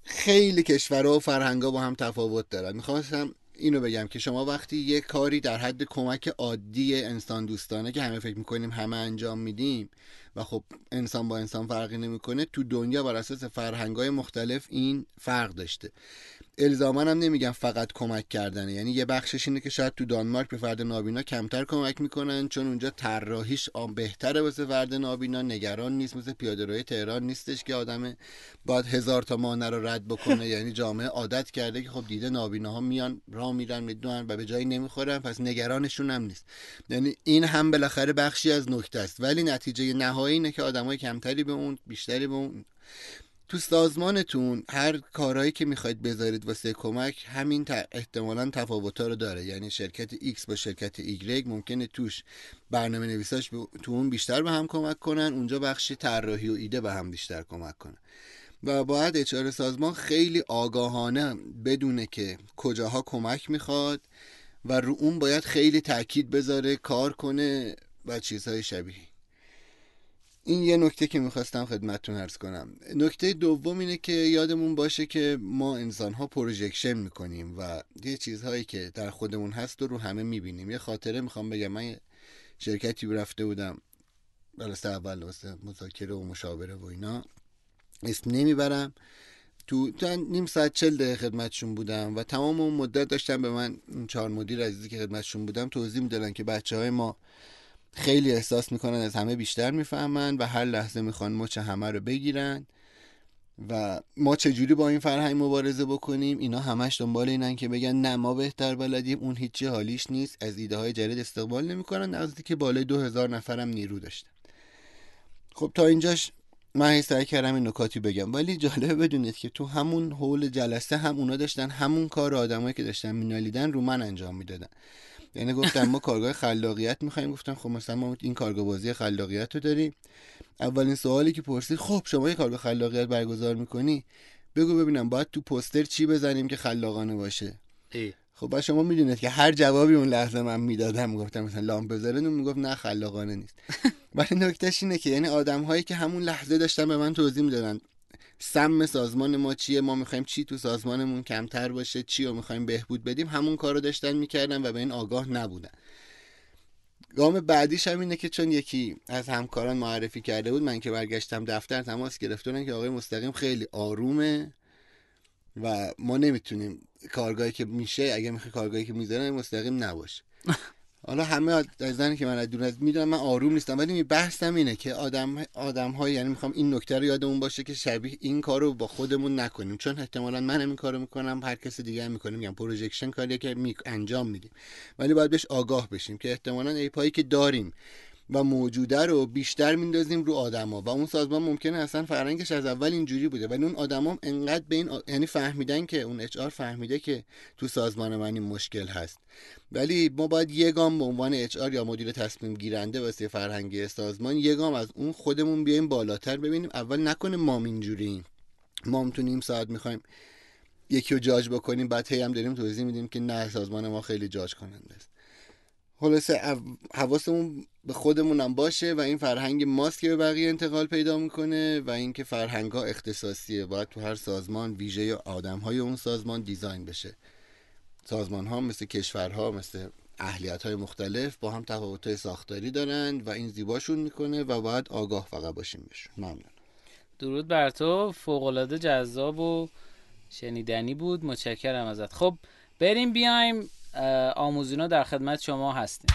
خیلی کشورها و فرهنگا با هم تفاوت دارن. می‌خواستم اینو بگم که شما وقتی یه کاری در حد کمک عادی انسان دوستانه که همه فکر می‌کنیم همه انجام میدیم و خب انسان با انسان فرقی نمی‌کنه تو دنیا بر اساس فرهنگای مختلف این فرق داشته. الزاما هم نمیگم فقط کمک کردنه. یعنی یه بخشش اینه که شاید تو دانمارک به فرد نابینا کمتر کمک می‌کنن چون اونجا طراحیش بهتره واسه فرد نابینا. نگران نیست مثل پیاده تهران نیستش که آدم باید هزار تا مانع رو رد بکنه. یعنی جامعه عادت کرده که خب دیده نابینا ها میان راه میرن می‌دونن و به جایی نمی‌خورن پس نگرانشون هم نیست. یعنی این هم بالاخره بخشی از نکته است. ولی نتیجه نهایی اینه که آدمای کمتری به اون بیشتری به اون تو سازمانتون هر کارهایی که می‌خواید بذارید واسه کمک همین احتمالا تفاوتها رو داره. یعنی شرکت X با شرکت Y ممکنه توش برنامه نویساش تو اون بیشتر به هم کمک کنن اونجا بخشی طراحی و ایده به هم بیشتر کمک کنن و باید اچار سازمان خیلی آگاهانه بدونه که کجاها کمک می‌خواد و رو اون باید خیلی تاکید بذاره کار کنه و چیزهای شبیه. این یه نکته که می‌خواستم خدمتتون ارز کنم. نکته دوم اینه که یادمون باشه که ما انسان ها پروژکشن می‌کنیم و یه چیزهایی که در خودمون هست و رو همه می‌بینیم. یه خاطره می‌خوام بگم. من شرکتی رفته بودم. براسته اول واسه مذاکره و مشاوره و اینا. اسم نمی‌برم. تو نیم ساعت چل دقیقه خدمتشون بودم و تمام اون مدت داشتم به من چهار مدیر عزیزی که خدمتشون بودم توضیح می‌دادن که بچه های ما خیلی احساس می‌کنن از همه بیشتر می‌فهمن و هر لحظه می‌خوان مچ همه رو بگیرن و ما چجوری با این فرهنگ مبارزه بکنیم؟ اینا همش دنبال اینن که بگن نه ما بهتر بلدیم. اون هیچی حالیش نیست. از ایده های جدید استقبال نمی‌کنن. نزدیک که بالای دو هزار نفرم نیرو داشتن. خب تا اینجاش من سعی کردم این نکاتی بگم. ولی جالبه بدونید که تو همون حول جلسه هم اونا داشتن همون کار آدمایی که داشتن مینالیدن رو من انجام می‌دادن. یعنی گفتم ما کارگاه خلاقیت می‌خوایم. گفتم خب مثلا ما این کارگاه بازی خلاقیت رو داریم. اولین سوالی که پرسید خب شما یه کارگاه خلاقیت برگزار می‌کنی؟ بگو ببینم باید تو پوستر چی بزنیم که خلاقانه باشه؟ ای. خب با شما می‌دونید که هر جوابی اون لحظه من می‌دادم. گفتم مثلا لامپ بذارن اون می‌گفت نه خلاقانه نیست. ولی نکتهش اینه که یعنی آدم هایی که همون لحظه داشتن به من توضیح می‌دادن. سم سازمان ما چیه؟ ما می‌خوایم چی تو سازمانمون کمتر باشه؟ چی رو می‌خوایم بهبود بدیم؟ همون کار رو داشتن می‌کردن و به این آگاه نبودن. گام بعدیش هم اینه که چون یکی از همکاران معرفی کرده بود من که برگشتم دفتر تماس گرفتن که آقای مستقیم خیلی آرومه و ما نمی‌تونیم کارگاهی که میشه اگه می‌خوای کارگاهی که می‌ذارن مستقیم نباشه حالا همه از که من از دور از می‌دونم من آروم نیستم ولی بحثم اینه که آدم آدم های یعنی می‌خوام این نکته رو یادمون باشه که شبیه این کارو با خودمون نکنیم. چون احتمالا من این کارو می‌کنم هر کس دیگه هم می‌کنه میگم projection کاریه که می انجام میدیم. ولی باید بهش آگاه بشیم که احتمالا عیبایی که داریم و موجوده رو بیشتر میندازیم رو آدما. و اون سازمان ممکنه اصلا فرهنگش از اول اینجوری بوده. ولی اون آدما انقدر به این یعنی فهمیدن که اون HR فهمیده که تو سازمان من این مشکل هست. ولی ما باید یه گام به عنوان اچ یا مدیر تصمیم گیرنده واسه فرهنگی سازمان یه گام از اون خودمون بیایم بالاتر ببینیم. اول نکنه ما اینجوریم ما تو نیم ساعت می‌خوایم یکی رو جاج بکنیم بعد هی هم داریم توضیح میدیم که نه سازمان ما خیلی جاج کننده است. خلاصه حواسمون به خودمونم باشه و این فرهنگ ماست که به بقیه انتقال پیدا می‌کنه و اینکه فرهنگ ها اختصاصیه. باید تو هر سازمان ویژه یا آدم های اون سازمان دیزاین بشه. سازمان ها مثل کشورها مثل اهلیت های مختلف با هم تفاوت های ساختاری دارند و این زیباشون می‌کنه و باید آگاه فقط باشیم بهشون. ممنون. درود بر تو فوق جذاب و شنیدنی بود. متشکرم ازت. خب بریم بیایم آموزینا در خدمت شما هستیم.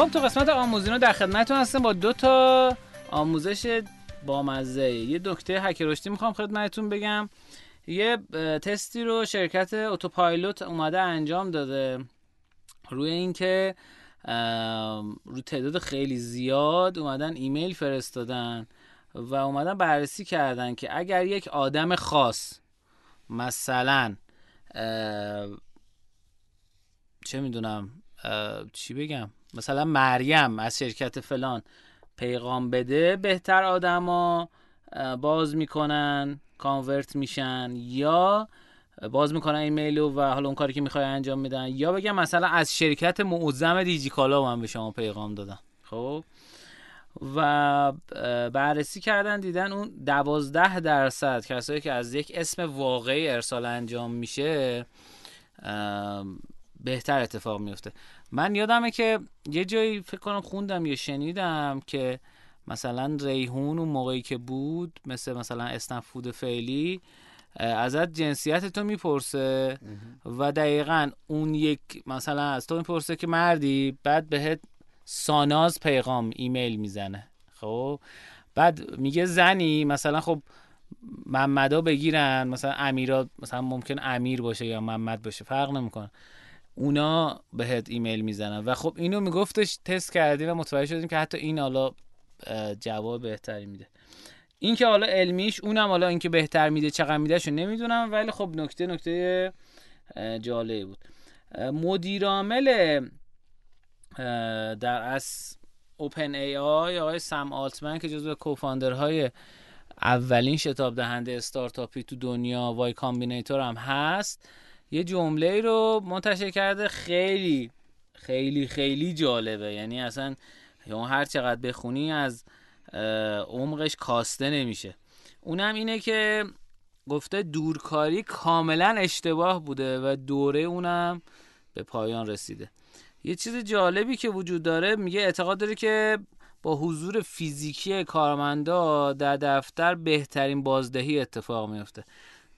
خب تو قسمت آموزینا در خدمتتون هستم با دو تا آموزش بامزه. یه دکتر هک رشدی می‌خوام خدمتتون بگم. یه تستی رو شرکت اتوپایلوت اومده انجام داده. روی اینکه رو تعداد خیلی زیاد اومدن ایمیل فرستادن و اومدن بررسی کردن که اگر یک آدم خاص مثلا چه می‌دونم چی بگم؟ مثلا مریم از شرکت فلان پیغام بده بهتر آدما باز می‌کنن کانورت میشن یا باز می‌کنن ایمیل و حالا اون کاری که می‌خوای انجام میدن یا بگم مثلا از شرکت معظم دیجیکالا من به شما پیغام دادم. خب؟ و بررسی کردن دیدن اون دوازده درصد کسایی که از یک اسم واقعی ارسال انجام میشه بهتر اتفاق میفته من یادمه که یه جایی فکر کنم خوندم یا شنیدم که مثلا ریحون اون موقعی که بود مثل مثلا اسنفود فعلی ازت جنسیت تو می‌پرسه و دقیقا اون یک مثلا از تو می‌پرسه که مردی بعد بهت ساناز پیغام ایمیل می‌زنه. خب؟ بعد میگه زنی مثلا خب محمدا بگیرن مثلا امیرا مثلا ممکن امیر باشه یا محمد باشه فرق نمی‌کنه. اونا بهت ایمیل می‌زنن. و خب اینو میگفتش تست کردیم و متوجه شدیم که حتی این حالا جواب بهتری میده. این که حالا علمیش اونم حالا اینکه بهتر میده چقدر میده شو نمی‌دونم ولی خب نکته نکته جالبی بود. مدیر عامل در از OpenAI آقای سم آلتمن که جزو co-founder های اولین شتاب دهنده استارتاپی تو دنیا Y Combinator هم هست یه جمله رو منتشر کرده خیلی خیلی خیلی جالبه. یعنی اصلا اون هر چقدر بخونی از عمقش کاسته نمیشه. اونم اینه که گفته دورکاری کاملا اشتباه بوده و دوره اونم به پایان رسیده. یه چیز جالبی که وجود داره میگه اعتقاد داره که با حضور فیزیکی کارمندا در دفتر بهترین بازدهی اتفاق میفته.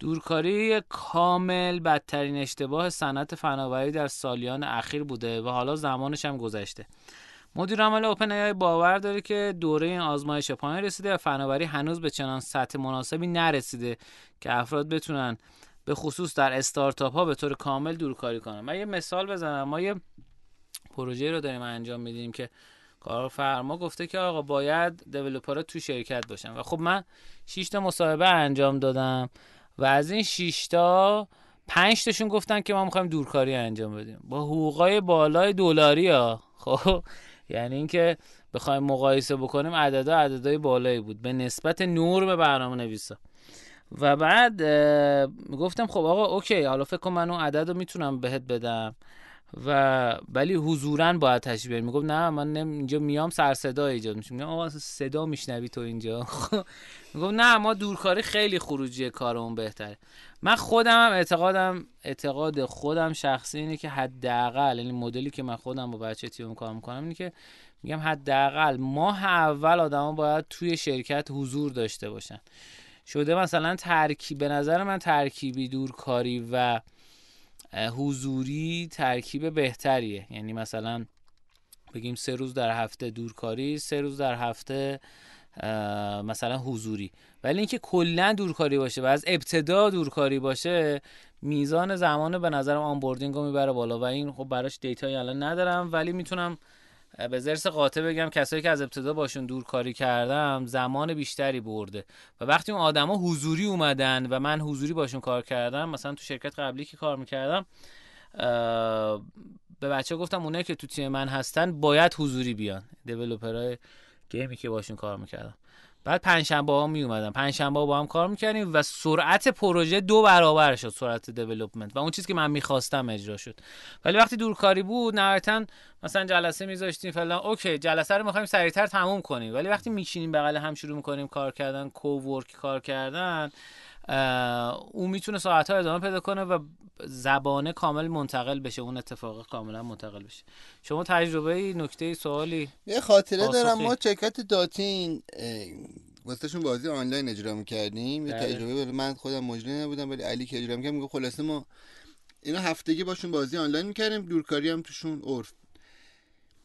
دورکاری کامل بدترین اشتباه صنعت فناوری در سالیان اخیر بوده و حالا زمانش هم گذشته. مدیر عامل اوپن ای باور داره که دوره این آزمایش پایان رسیده و فناوری هنوز به چنان سطح مناسبی نرسیده که افراد بتونن به خصوص در استارتاپ ها به طور کامل دورکاری کنن. من یه مثال بزنم. ما یه پروژه رو داریم انجام میدیم که کارفرما گفته که آقا باید دیولپرها تو شرکت باشن. و خب من 6 تا مصاحبه انجام دادم. و از این 6 تا 5 تاشون گفتن که ما می‌خوایم دورکاری انجام بدیم. با حقوقای بالای دلاری ها. خب یعنی اینکه بخوایم مقایسه بکنیم عددا عددهای بالایی بود. به نسبت نرم برنامه نویسا و بعد گفتم خب آقا اوکی. حالا فکر کنم من اون عدد رو می‌تونم بهت بدم. و ولی حضورا باید تشریح می‌گفت نه من اینجا میام سر صدا ایجاد میشه میگم آقا صدا میشنوی تو اینجا؟ می‌گفت نه ما دورکاری خیلی خروجی کارمون بهتره. من خودم هم اعتقادم اعتقاد خودم شخصی اینه که حداقل یعنی مدلی که من خودم با بچه تیم کار می‌کنم اینه که میگم حداقل ماه اول آدما باید توی شرکت حضور داشته باشن. شده مثلا ترکیب به نظر من ترکیبی دورکاری و حضوری ترکیب بهتریه. یعنی مثلا بگیم سه روز در هفته دورکاری سه روز در هفته مثلا حضوری. ولی اینکه کلا دورکاری باشه و از ابتدا دورکاری باشه میزان زمان به نظر onboarding رو می‌بره بالا و این خب براش دیتایی الان ندارم ولی می‌تونم به ضرس قاطع بگم کسایی که از ابتدا باشون دور کاری کردم زمان بیشتری برده. و وقتی اون آدما حضوری اومدن و من حضوری باشون کار کردم مثلا تو شرکت قبلی که کار می‌کردم به بچه گفتم اونایی که تو تیم من هستن باید حضوری بیان. دیولپرهای گیمی که باشون کار می‌کردم. بعد پنجشنبه ها می اومدن پنجشنبه با هم کار می‌کردیم و سرعت پروژه دو برابر شد سرعت دیولپمنت و اون چیزی که من می‌خواستم اجرا شد. ولی وقتی دورکاری بود نهایتا مثلا جلسه میذاشتیم فلان. اوکی جلسه رو می‌خوایم سریعتر تموم کنیم. ولی وقتی میشینیم بغل هم شروع می‌کنیم کار کردن کوورک کار کردن اون می‌تونه ساعت ها ادامه پیدا کنه و زبانه کامل منتقل بشه اون اتفاق کاملا منتقل بشه. شما تجربه نکته سوالی یه خاطره دارم. ما چکت داتین واسهشون بازی آنلاین اجرا می‌کردیم. یه بله. تجربه من خودم مجری نبودم ولی علی که اجرا می‌کرد میگه خلاصه ما اینا هفتگی باشون بازی آنلاین می‌کردیم. دورکاری هم توشون عرف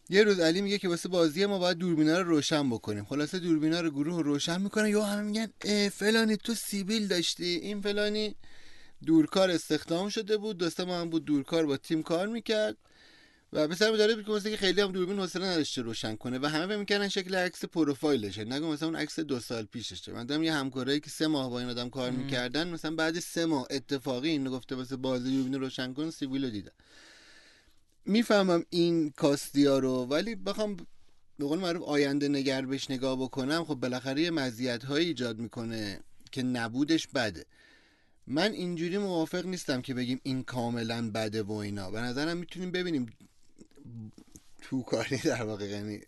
یه روز علی میگه که واسه بازی ما باید دوربینا رو روشن بکنیم. خلاصه دوربینا رو گروه رو روشن می‌کنن یا همه میگن فلانی تو سیبیل داشتی. این فلانی دورکار استخدام شده بود. دوسته ما هم بود دورکار با تیم کار می‌کرد. و پسر داره بود که خیلی هم دوربین حوصله نداشته روشن کنه. و همه فکر می‌کردن شکل عکس پروفایلشه. نگو مثلا اون عکس دو سال پیششه. من دارم یه همکارایی که سه ماه با این آدم کار می‌کردن مثلا بعد سه ماه اتفاقی اینو گفته واسه بازی دوربین روشن کن سیبیل دیدن. می‌فهمم این کاستیا رو ولی بخوام به قول معروف آینده نگر بهش نگاه بکنم خب بالاخره یه مزیت هایی ایجاد می‌کنه که نبودش بده. من اینجوری موافق نیستم که بگیم این کاملا بده و اینا. به نظرم می‌تونیم ببینیم تو کاری در واقع یعنی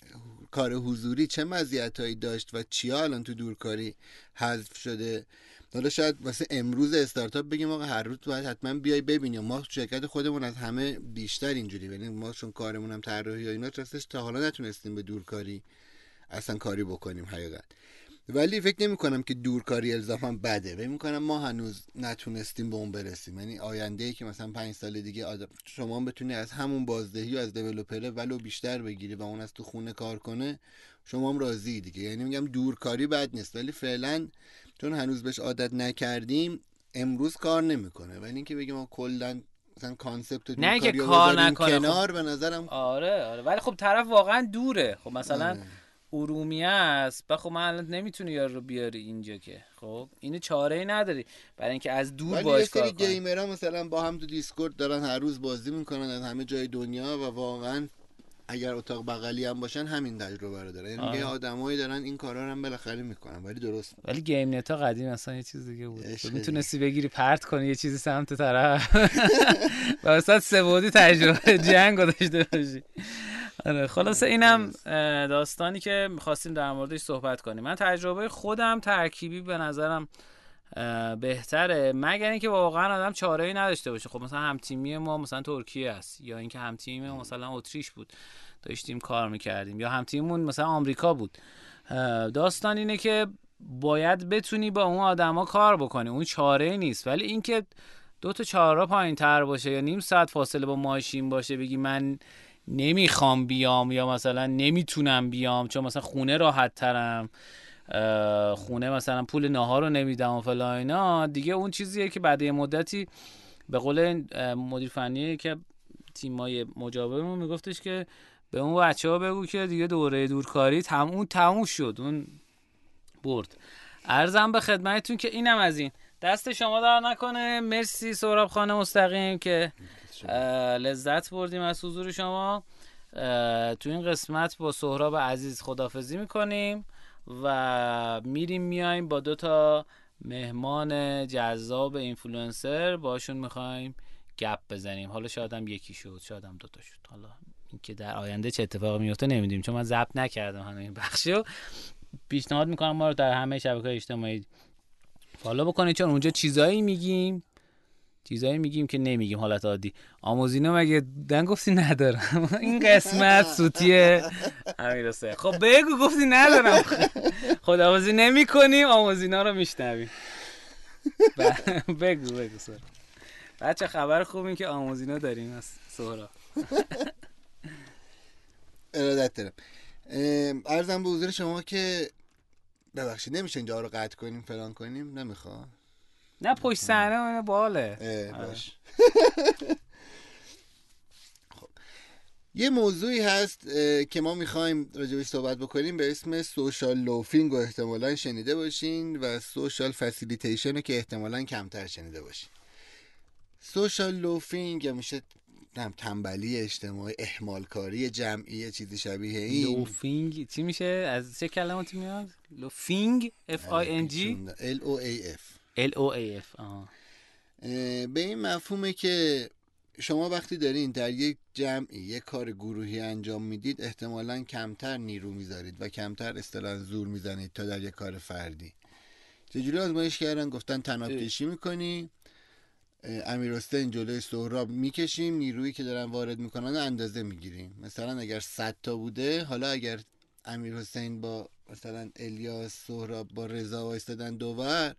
کار حضوری چه مزیت هایی داشت و چیا الان تو دورکاری حذف شده. حالا شاید واسه امروز استارتاپ بگیم آقا هر روز باید حتما بیای ببینیم ما شرکت خودمون از همه بیشتر اینجوری. یعنی ما چون کارمون هم طراحی و اینا راستش تا حالا نتونستیم به دورکاری اصلا کاری بکنیم حقیقت. ولی فکر نمی کنم که دورکاری الزاما بده. فکر می‌کنم ما هنوز نتونستیم به اون برسیم. یعنی آینده ای که مثلا پنج سال دیگه آدم شما بتونی از همون بازدهی و از developer value بیشتر بگیری و اون از تو خونه کار کنه شما هم راضی دیگه. یعنی میگم دورکاری بد نیست. ولی فعلا چون هنوز بهش عادت نکردیم امروز کار نمی‌کنه. ولی اینکه بگیم ما کلا مثلا concept نه که رو کار نکنه، خب. کنار به نظرم آره آره. ولی خب طرف واقعا دوره. خب مثلا آره. ارومیه است. و خب من الان نمی‌تونی یار رو بیاری اینجا که. خب اینو چاره ای نداری. برای اینکه از دور باش کار کنی. gamer ها مثلا با هم تو Discord دارن هر روز بازی می‌کنن از همه جای دنیا و واقعا اگر اتاق بغلی هم باشن همین تجربه رو دارن یعنی آره. یه آدمایی دارن این کارا رو هم بالاخره می‌کنن ولی درست. ولی گیم نتا قدیم اصلا یه چیز دیگه بود. می‌تونستی بگیری پرت کنی یه چیزی سمت طرف. و وسط سبودی تجربه جنگ داشته باشی. آره خلاصه اینم داستانی که می‌خواستیم در موردش صحبت کنیم. من تجربه خودم ترکیبی به نظرم بهتره. مگر اینکه واقعا آدم چاره ای نداشته باشه. خب مثلا هم تیمی ما مثلا ترکیه است. یا اینکه هم تیم ما مثلا اتریش بود. داشتیم کار می‌کردیم. یا هم تیممون مثلا آمریکا بود. داستان اینه که باید بتونی با اون آدما کار بکنی. اون چاره ای نیست. ولی اینکه دو تا چهارراه پایین تر باشه یا نیم ساعت فاصله با ماشین باشه بگی من نمی‌خوام بیام یا مثلا نمی‌تونم بیام چون مثلا خونه راحت ترم خونه مثلا پول ناهار رو نمیدم و فلان اینا دیگه اون چیزیه که بعد یه مدتی به قول مدیر فنی که تیمای مجاورمون میگفتش که به اون بچه ها بگو که دیگه دوره دورکاری تم اون تموم شد اون برد. عرضم به خدمتتون که اینم از این. دست شما درد نکنه. مرسی سهراب خانه مستقیم که لذت بردیم از حضور شما. تو این قسمت با سهراب عزیز خدافزی می‌کنیم. و میریم میایم با دو تا مهمان جذاب اینفلوئنسر. باشون می‌خوایم گپ بزنیم. حالا شاید هم یکی شد شاید هم دوتا شد. حالا اینکه در آینده چه اتفاقی میفته نمی‌دونیم چون من ضبط نکردم هنوز این بخشو. پیشنهاد می‌کنم ما رو در همه شبکه اجتماعی فالو بکنید چون اونجا چیزایی میگیم. چیزایی میگیم که نمیگیم. حالت عادی. آموزینو مگه دن گفتی ندارم؟ این قسمت سوتیه. امیر خب بگو گفتی ندارم. خداحافظی نمی کنیم آموزینا رو میشنویم. بگو بگو سورا بچه خبر خوب این که آموزینا داریم از سورا ارادت دارم. ام، عرضم به حضور شما که ببخشید نمیشه اینجا رو قطع کنیم فلان کنیم؟ نمی‌خواد نه پشت صحنه باحاله. اه، آره. باش خب. یه موضوعی هست که ما می‌خوایم راجبش صحبت بکنیم به اسم social loafing رو احتمالا شنیده باشین و social facilitation رو که احتمالا کمتر شنیده باشین. social loafing یا میشه نم تنبلی اجتماعی احمال کاری جمعی چیزی شبیه این. loafing چی میشه؟ از چه کلماتی میاد؟ loafing F I N G L O A F. L O A F. آها اه، به این مفهومه که شما وقتی دارین در یک جمعی یک کار گروهی انجام می‌دید احتمالا کمتر نیرو می‌ذارید و کمتر اصطلاحا زور می‌زنید تا در یک کار فردی. چجوری آزمایش کردن؟ گفتن طناب کشی می‌کنی. امیر حسین جلوی سهراب می‌کشیم نیرویی که دارن وارد می‌کنن اندازه می‌گیریم. مثلا اگر 100 تا بوده حالا اگر امیر حسین با مثلا الیاس سهراب با رضا وایستادن دوور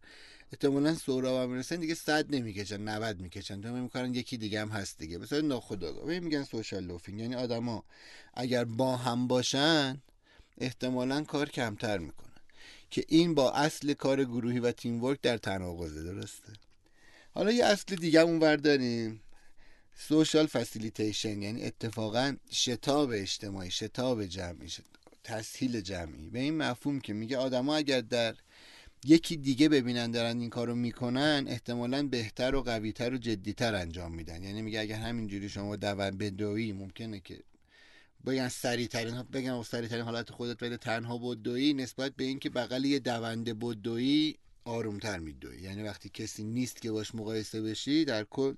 احتمالا سهراب و امیر حسین دیگه 100 نمی‌کشن 90 می‌کشن. تو می‌کنن یکی دیگه هم هست دیگه. مثلا ناخودآگاه. ببین میگن سوشال لوفینگ. یعنی آدما اگر با هم باشن احتمالا کار کمتر می‌کنن. که این با اصل کار گروهی و تیم ورک در تناقضه درسته؟ حالا یه اصل دیگه اونور داریم. سوشال فسیلیتیشن یعنی اتفاقا شتاب اجتماعی شتاب جمعی شت... تسهیل جمعی. به این مفهوم که میگه آدما اگر در یکی دیگه ببینن دارن این کارو می‌کنن احتمالا بهتر و قویتر و جدیتر انجام میدن. یعنی میگه اگر همینجوری شما دون بدوی ممکنه که بگن سریع ترین بگن سریع ترین حالت خودت ولی تنها بدوی نسبت به اینکه بغل یه دونده بدوی آرومتر میدوی. یعنی وقتی کسی نیست که باش مقایسه بشی در کل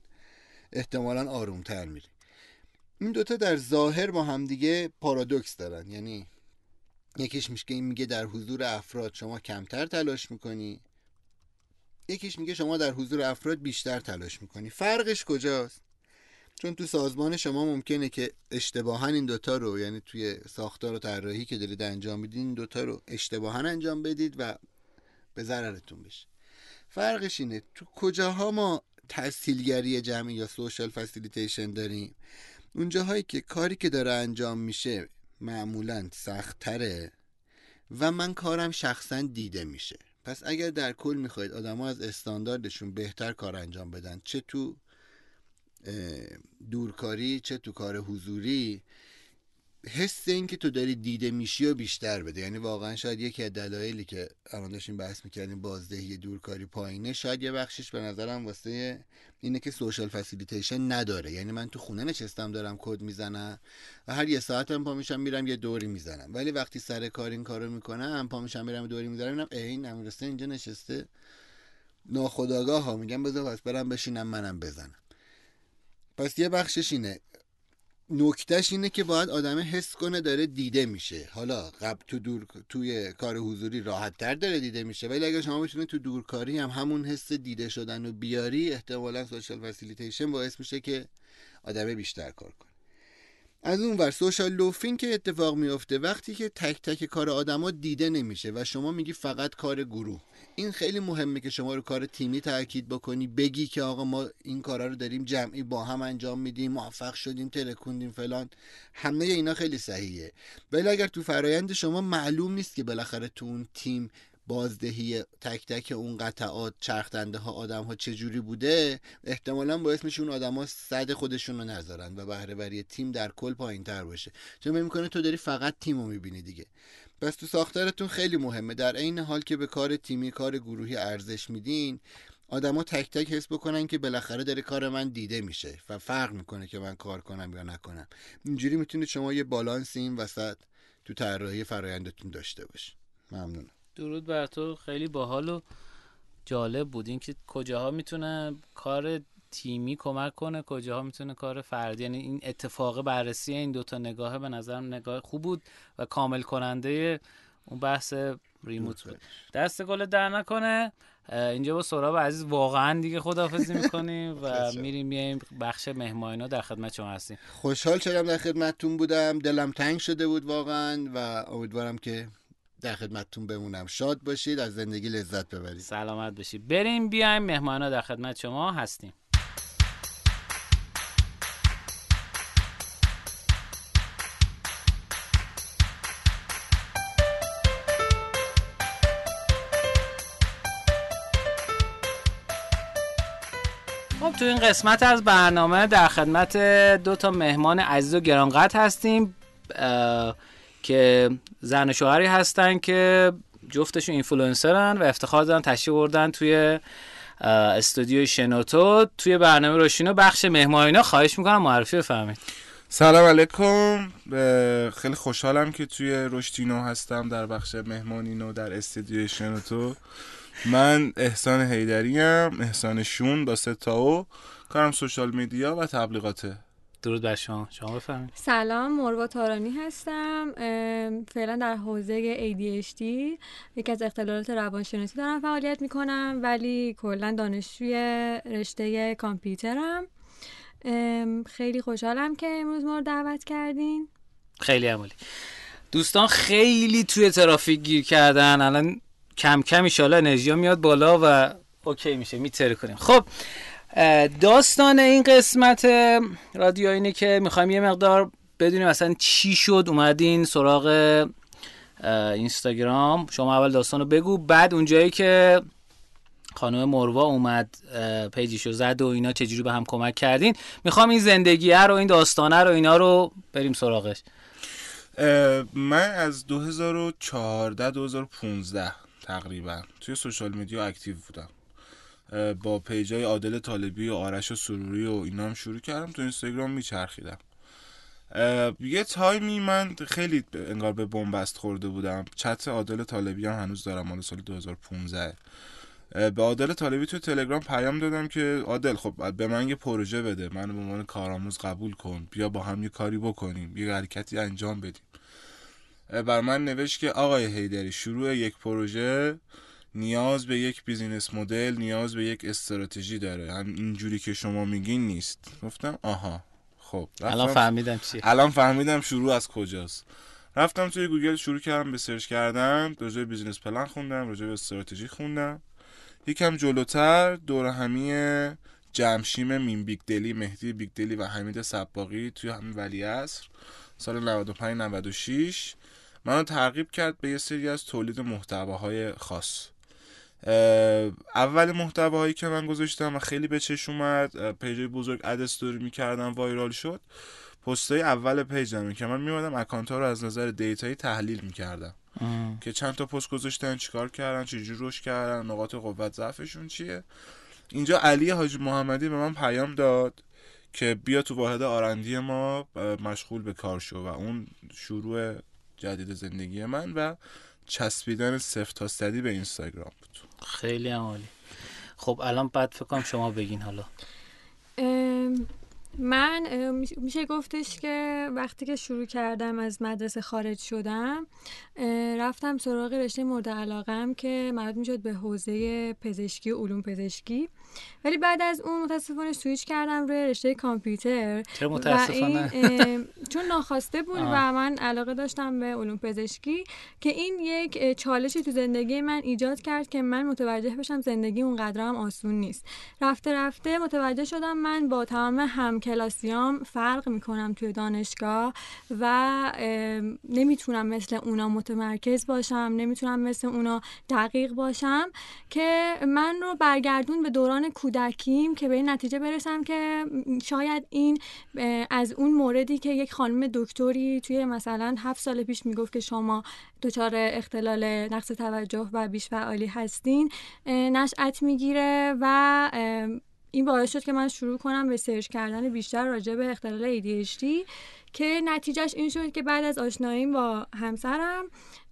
احتمالا آرومتر میری. این دوتا در ظاهر با همدیگه پارادوکس دارن. یعنی یکیش میشه میگه در حضور افراد شما کمتر تلاش می‌کنی. یکیش میگه شما در حضور افراد بیشتر تلاش می‌کنی. فرقش کجاست؟ چون تو سازمان شما ممکنه که اشتباها این دوتا رو یعنی توی ساختار و طراحی که دارید انجام میدین این دوتا رو اشتباها انجام بدید و به ضررتون بشه. فرقش اینه تو کجاها ما تحصیلگری جمعی یا سوشال فسیلیتیشن داریم؟ اونجاهایی که کاری که داره انجام میشه معمولا سختتره و من کارم شخصا دیده میشه. پس اگر در کل می‌خواید آدما از استانداردشون بهتر کار انجام بدن چه تو دورکاری چه تو کار حضوری حس این که تو داری دیده میشی و بیشتر بده. یعنی واقعا شاید یکی از دلایلی که الان داشتیم بحث می‌کردیم بازدهی دورکاری پایینه شاید یه بخشش به نظرم واسه اینه که social facilitation نداره. یعنی من تو خونه نشستم دارم کد می‌زنم و هر یه ساعتم پا میشم میرم یه دوری می‌زنم. ولی وقتی سر کار این کارو می‌کنم پا میشم میرم دوری می‌زنم اینم این امیرسته اینجا نشسته. ناخودآگاه ها میگم بذار پس برم بشینم منم بزنم. پس یه بخشش اینه. نکتهش اینه که باید آدم حس کنه داره دیده میشه. حالا قبل تو دور توی کار حضوری راحت تر داره دیده میشه ولی اگر شما بتونید تو دورکاری هم همون حس دیده شدن و بیاری احتمالا social facilitation باعث میشه که آدم بیشتر کار کنه. از اون ور سوشال لوفین که اتفاق میفته وقتی که تک تک کار آدما دیده نمیشه و شما میگی فقط کار گروه. این خیلی مهمه که شما رو کار تیمی تاکید بکنی بگی که آقا ما این کارا رو داریم جمعی با هم انجام میدیم موفق شدیم ترکوندیم فلان. همه اینا خیلی صحیحه. ولی اگر تو فرایند شما معلوم نیست که بالاخره تو اون تیم بازدهی تک تک اون قطعات چرخدنده ها آدم ها چجوری بوده احتمالا باعث میشه اون آدم ها صد خودشون رو نذارن و بهره تیم در کل پایین تر باشه. چون می‌کنه تو داری فقط تیم رو می‌بینی دیگه. پس تو ساختارتون خیلی مهمه. در عین حال که به کار تیمی کار گروهی ارزش میدین آدما تک تک حس بکنن که بالاخره داره کار من دیده میشه و فرق می‌کنه که من کار کنم یا نکنم. اینجوری می‌تونید شما یه بالانس این وسط تو طراحی فرایندتون داشته باشید ممنونم. درود بر تو. خیلی باحال و جالب بود. اینکه کجاها می‌تونه کار تیمی کمک کنه کجاها می‌تونه کار فردی یعنی این اتفاق بررسی این دوتا نگاهه به نظرم نگاه خوب بود و کامل کننده اون بحث ریموت بود. دست گل در نکنه. اینجا با سراب عزیز واقعا دیگه خداحافظی می‌کنیم و میریم میایم بخش مهماینا در خدمت شما هستیم. خوشحال شدم در خدمتتون بودم. دلم تنگ شده بود واقعا و امیدوارم که در خدمتتون بمونم. شاد باشید از زندگی لذت ببرید. سلامت باشید. بریم بیایم. مهمانا در خدمت شما هستیم. تو این قسمت از برنامه در خدمت دو تا مهمان عزیز و گرانقدر هستیم که زن و شوهری هستن که جفتشون اینفلوئنسرن و افتخار دارن تشریف بردن توی استودیو شنوتو توی برنامه رشتینو بخش مهمانینا خواهش می‌کنم معرفی بفرمایید. سلام علیکم. خیلی خوشحالم که توی رشتینو هستم در بخش مهمانینو در استودیو شنوتو. من احسان هیدریم احسان شون با ستاو کارم سوشال میدیا و تبلیغاته. درود بر شما. شما بفرمایید. سلام مروا تارانی هستم. فعلا در حوزه ADHD یکی از اختلالات روانشناسی دارم فعالیت می‌کنم ولی کلا دانشجوی رشته کامپیوترم. خیلی خوشحالم که امروز ما رو دعوت کردین. خیلی عمالی. دوستان خیلی توی ترافیک گیر کردن. الان کم کم ایشالا انرژی میاد بالا و اوکی میشه میتره کنیم. خب داستان این قسمت رادیو اینه که می‌خوایم یه مقدار بدونیم مثلا چی شد اومدین سراغ اینستاگرام. شما اول داستان رو بگو بعد اونجایی که خانم مروا اومد پیجیشو زد و اینا چجوری به هم کمک کردین. می‌خوام این زندگیه رو این داستانه رو اینا رو بریم سراغش. من از 2014 2015 تقریبا. توی social media active بودم. با page ای عادل طالبی و آرش سروری و اینا هم شروع کردم. تو اینستاگرام میچرخیدم. یه time ی من خیلی انگار به بنبست خورده بودم. چت عادل طالبی هم هنوز دارم مال سال 2015 به عادل طالبی تو تلگرام پیام دادم که عادل خب به من یه پروژه بده. منو به عنوان کارآموز قبول کن. بیا با هم یه کاری بکنیم. یه حرکتی انجام بدیم. برا من نوشت که آقای هیدری شروع یک پروژه نیاز به یک business model نیاز به یک استراتژی داره. هم اینجوری که شما میگین نیست. گفتم آها خب الان فهمیدم چیه. الان فهمیدم شروع از کجاست. رفتم توی گوگل شروع کردم به search کردن راجع business plan خوندم راجع به استراتژی خوندم. یکم جلوتر دور همی جمشیم مین بیگ دلی مهدی بیگ دلی و حمید سباقی توی همین ولی عصر سال 95 96 منو ترغیب کرد به یه سری از تولید محتواهای خاص. اول محتواهایی که من گذاشتم و خیلی به چش اومد page بزرگ اد استوری می‌کردم viral شد. پستای اول page م که من میومدم اکانت ها رو از نظر data یی تحلیل می‌کردم. که چند تا پست گذاشتن چیکار کردن چجوری رشد کردن نقاط قوت ضعفشون چیه. اینجا علی حاج محمدی به من پیام داد که بیا تو واحد آرندی ما مشغول به کار شو. و اون شروع جدید زندگی من و چسبیدن صفر تا صدی به اینستاگرام بود. خیلی عالی. خب الان بعد فکر کنم شما بگین حالا. من میشه گفتش که وقتی که شروع کردم از مدرسه خارج شدم رفتم سراغ رشته مورد علاقم که مربوط می‌شد به حوزه پزشکی و علوم پزشکی. ولی بعد از اون متاسفانه سویچ کردم روی رشته کامپیوتر چرا متاسفانه؟ چون ناخواسته بود و من علاقه داشتم به علوم پزشکی که این یک چالشی تو زندگی من ایجاد کرد که من متوجه بشم زندگی اونقدر هم آسون نیست. رفته رفته متوجه شدم من با تمام هم کلاسیام فرق می‌کنم توی دانشگاه و نمی‌تونم مثل اونا متمرکز باشم نمی‌تونم مثل اونا دقیق باشم که من رو برگردون به دوران کودکیم که به این نتیجه برسم که شاید این از اون موردی که یک خانم دکتری توی مثلا هفت سال پیش می‌گفت که شما دچار اختلال نقص توجه و بیش فعالی هستین نشأت می‌گیره و این باعث شد که من شروع کنم به سرچ کردن بیشتر راجع به اختلال ADHD که نتیجهش این شد که بعد از آشناییم با همسرم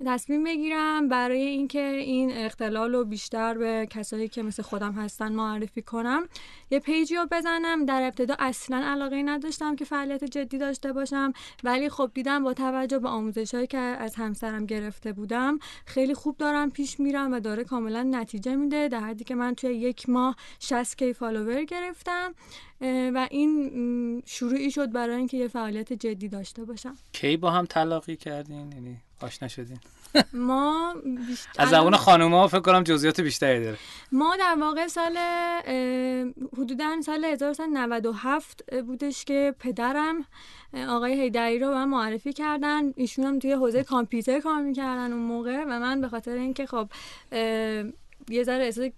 تصمیم بگیرم برای اینکه این اختلال رو بیشتر به کسایی که مثل خودم هستن معرفی کنم. یه پیجی رو بزنم. در ابتدا اصلا علاقه نداشتم که فعالیت جدی داشته باشم. ولی خب دیدم با توجه به آموزش هایی که از همسرم گرفته بودم خیلی خوب دارم پیش میرم و داره کاملا نتیجه میده در حدی که من توی یک ماه 60 کی فالوور گرفتم. و این شروعی شد برای اینکه یه فعالیت جدی داشته باشم. کی با هم تلاقی کردین؟ یعنی آشنا شدین؟ ما از زبان خانوما فکر کنم جزئیات بیشتری داره. ما در واقع سال حدودا سال 1997 بودش که پدرم آقای هیدری رو من معرفی کردن. ایشون هم توی حوزه کامپیوتر کار می‌کردن اون موقع و من به خاطر اینکه خب یه ذره احساس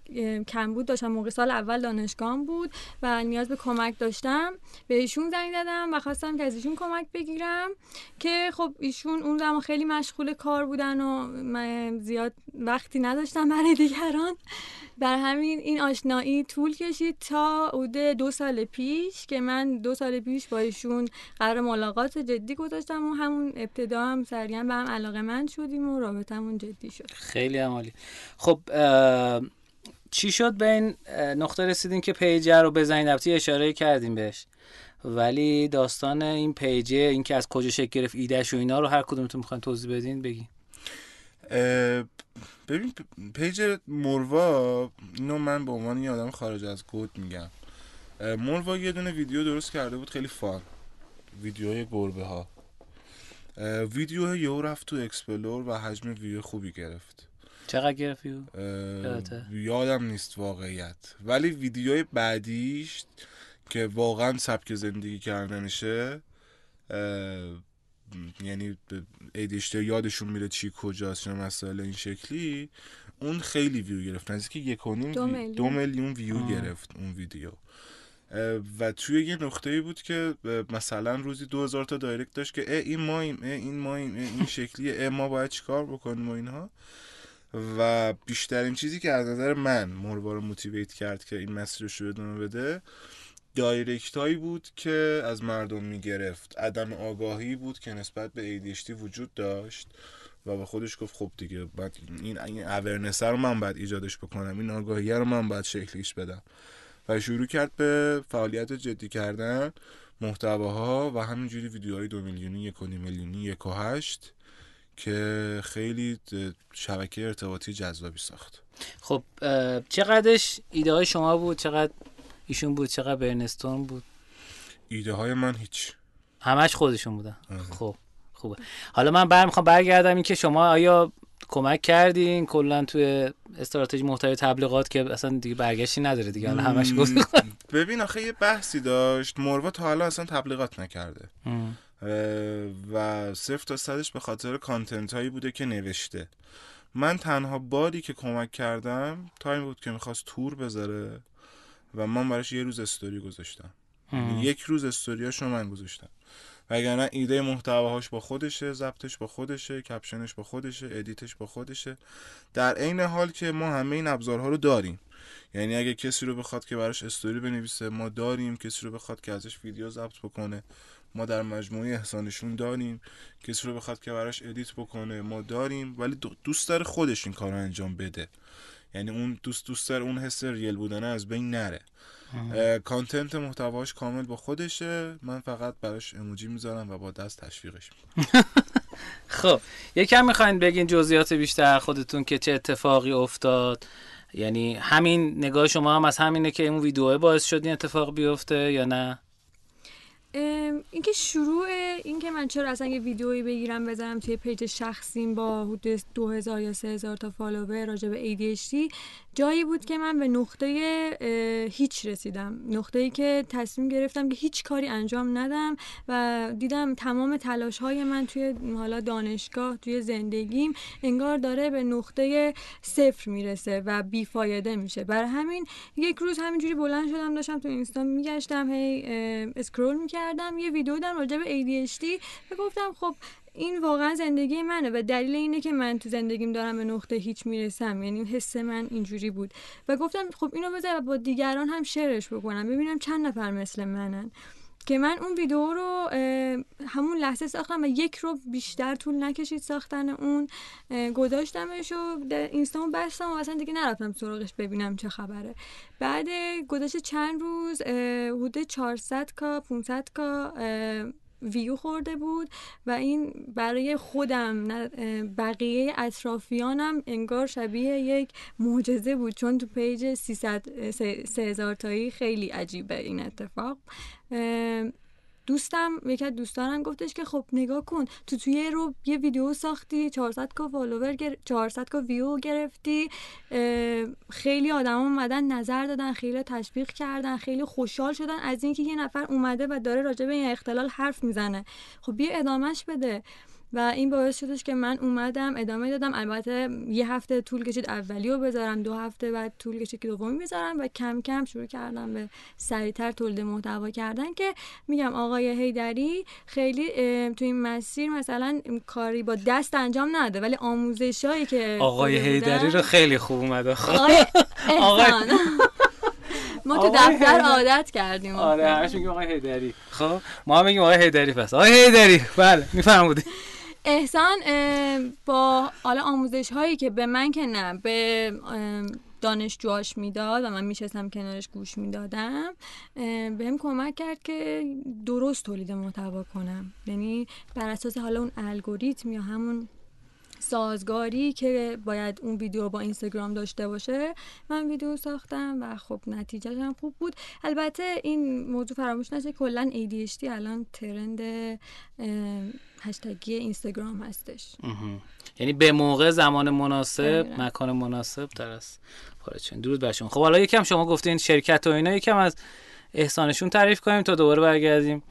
کمبود داشتم موقع سال اول دانشگاه بود و نیاز به کمک داشتم. به ایشون زنگ زدم و خواستم که از ایشون کمک بگیرم که خب ایشون اون زمان خیلی مشغول کار بودن و من زیاد وقتی نداشتم برای دیگران. بر همین این آشنایی طول کشید تا حدود دو سال پیش که من دو سال پیش با ایشون قرار ملاقات جدی گذاشتم و همون ابتدا هم سریعا به هم علاقه من شدیم و رابطمون جدی شد. خیلی عمالی خب چی شد به این نقطه رسیدیم که page ه رو بزنید؟ البته اشاره کردیم بهش. ولی داستان این page ه این که از کجا شکل گرفت ایدهش و اینا رو هر کدومتون می‌خواین توضیح بدین بگین. ببین page مروا اینو من به عنوان یه آدم خارج از گود میگم. مروا یه دونه ویدیو درست کرده بود خیلی fun. ویدیوهای گربه ها. ویدیو یهو رفت تو explore و حجم ویو خوبی گرفت. چقدر گرفت یادم نیست واقعیت. ولی ویدیوهای بعدیش که واقعا سبک زندگی کردنشه یعنی ایدیشتر یادشون میره چی کجاست یا مسائل این شکلی اون خیلی ویو گرفت. نزدیک یک و دو, وی... دو میلیون ویو گرفت اون ویدیو. و توی یه نقطه بود که مثلا روزی دو هزار تا دایرکت داشت که اه این ماییم اه این ماییم اه این شکلیه اه ما باید چیکار بکنیم و اینها. و بیشترین چیزی که از نظر من مروارو موتیویت کرد که این مسیرش رو ادامه بده دایرکت هایی بود که از مردم می‌گرفت. عدم آگاهی بود که نسبت به ADHD وجود داشت و به خودش گفت خب دیگه بعد این این اورنس رو من باید ایجادش بکنم این آگاهی رو من باید شکلیش بدم. و شروع کرد به فعالیت جدی کردن محتواها و همینجوری ویدیوهای دو میلیونی یک میلیونی یک و هشت که خیلی شبکه ارتباطی جذابی ساخت. خب چقدرش ایده های شما بود؟ چقدر ایشون بود چقدر برنستون بود. ایده های من هیچ. همش خودشون بودن. خب خوبه. حالا من بر می‌خوام برگردم این که شما آیا کمک کردین؟ کلا توی استراتژی محتوی تبلیغات که اصلا دیگه برگشتی نداره دیگه. حالا همش گفت ببین آخه یه بحثی داشت. مروا تا حالا اصلا تبلیغات نکرده. و صفر تا صدش به خاطر content هایی بوده که نوشته. من تنها باری که کمک کردم time بود که می‌خواست تور بذاره. و من براش یه روز استوری گذاشتم. یعنی یک روز استوریاشو من گذاشتم. وگرنه ایده محتواهاش با خودشه ضبطش با خودشه caption ش با خودشه edit ش با خودشه. در عین حال که ما همه این ابزارها رو داریم. یعنی اگه کسی رو بخواد که براش استوری بنویسه ما داریم. کسی رو بخواد که ازش ویدیو ضبط بکنه ما در مجموعه احسانشون داریم. کسی رو بخواد که براش edit بکنه ما داریم. ولی دوست داره خودش این کار رو انجام بده. یعنی اون دوست دوست داره اون حس real بودنه از بین نره. content محتواش کامل با خودشه. من فقط براش اموجی می‌ذارم و با دست تشویقش می‌کنم. خب یکم می‌خواین بگین جزئیات بیشتر خودتون که چه اتفاقی افتاد. یعنی همین نگاه شما هم از همینه که این ویدیو باعث شد این اتفاق بیفته یا نه؟ اینکه شروع اینکه من چرا اصلا یه ویدیویی بگیرم بذارم توی page شخصیم با حدود 2000 یا 3000 تا follower راجع به ADHD جایی بود که من به نقطه هیچ رسیدم. نقطه ای که تصمیم گرفتم که هیچ کاری انجام ندم و دیدم تمام تلاش های من توی حالا دانشگاه توی زندگیم انگار داره به نقطه صفر می‌رسه و بیفایده میشه. برای همین یک روز همینجوری بلند شدم داشتم تو اینستا میگشتم هی اسکرول می‌کردم. یه ویدیو دارم راجع به ADHD و گفتم خب این واقعا زندگی منه و دلیل اینه که من تو زندگیم دارم به نقطه هیچ می‌رسم. یعنی حس من اینجوری بود. و گفتم خب اینو بذار با دیگران هم شرش بکنم ببینم چند نفر مثل منن. که من اون ویدیو رو همون لحظه ساختم و یک رو بیشتر طول نکشید ساختن اون گذاشتمش و اینستامو بستم و اصلا دیگه نرفتم سراغش ببینم چه خبره. بعد گذشت چند روز حدود 400 K 500 K view خورده بود و این برای خودم بقیه اطرافیانم انگار شبیه یک معجزه بود. چون تو page 300 3000 تایی خیلی عجیبه این اتفاق. دوستم یکی از دوستانم گفتش که خب نگاه کن تو توی رو یه ویدیو ساختی 400 K follower گر... 400 K view گرفتی خیلی آدم اومدن نظر دادن خیلی تشویق کردن خیلی خوشحال شدن از اینکه یه نفر اومده و داره راجع به این اختلال حرف می‌زنه. خب بیا ادامهش بده. و این باعث شدش که من اومدم ادامه دادم. البته یه هفته طول کشید اولی رو بذارم دو هفته بعد طول کشید که دومی بذارم و کم کم شروع کردم به سریعتر تولید محتوا کردن که میگم آقای هیدری خیلی تو این مسیر مثلا کاری با دست انجام نده ولی آموزش هایی که آقای هیدری رو خیلی خوب اومده آقای ما تو دفتر عادت کردیم. آره همش میگیم آقای هیدری خب ما هم میگیم آقای هیدری پس. آقای هیدری بله میفهمودی احسان با حالا آموزش هایی که به من که نه به دانشجوهاش می‌داد و من میشستم کنارش گوش می‌دادم بهم کمک کرد که درست تولید محتوا کنم. یعنی بر اساس حالا اون الگوریتم یا همون سازگاری که باید اون ویدیو با اینستاگرام داشته باشه. من ویدیو ساختم و خب نتیجه هم خوب بود. البته این موضوع فراموش نشه کلا ADHD الان ترند هشتگی اینستاگرام هستش. یعنی به موقع زمان مناسب مکان مناسب در است. درود برشون خب حالا یکم شما گفتین شرکت و اینا یکم از احسانشون تعریف کنیم تا دوباره برگردیم.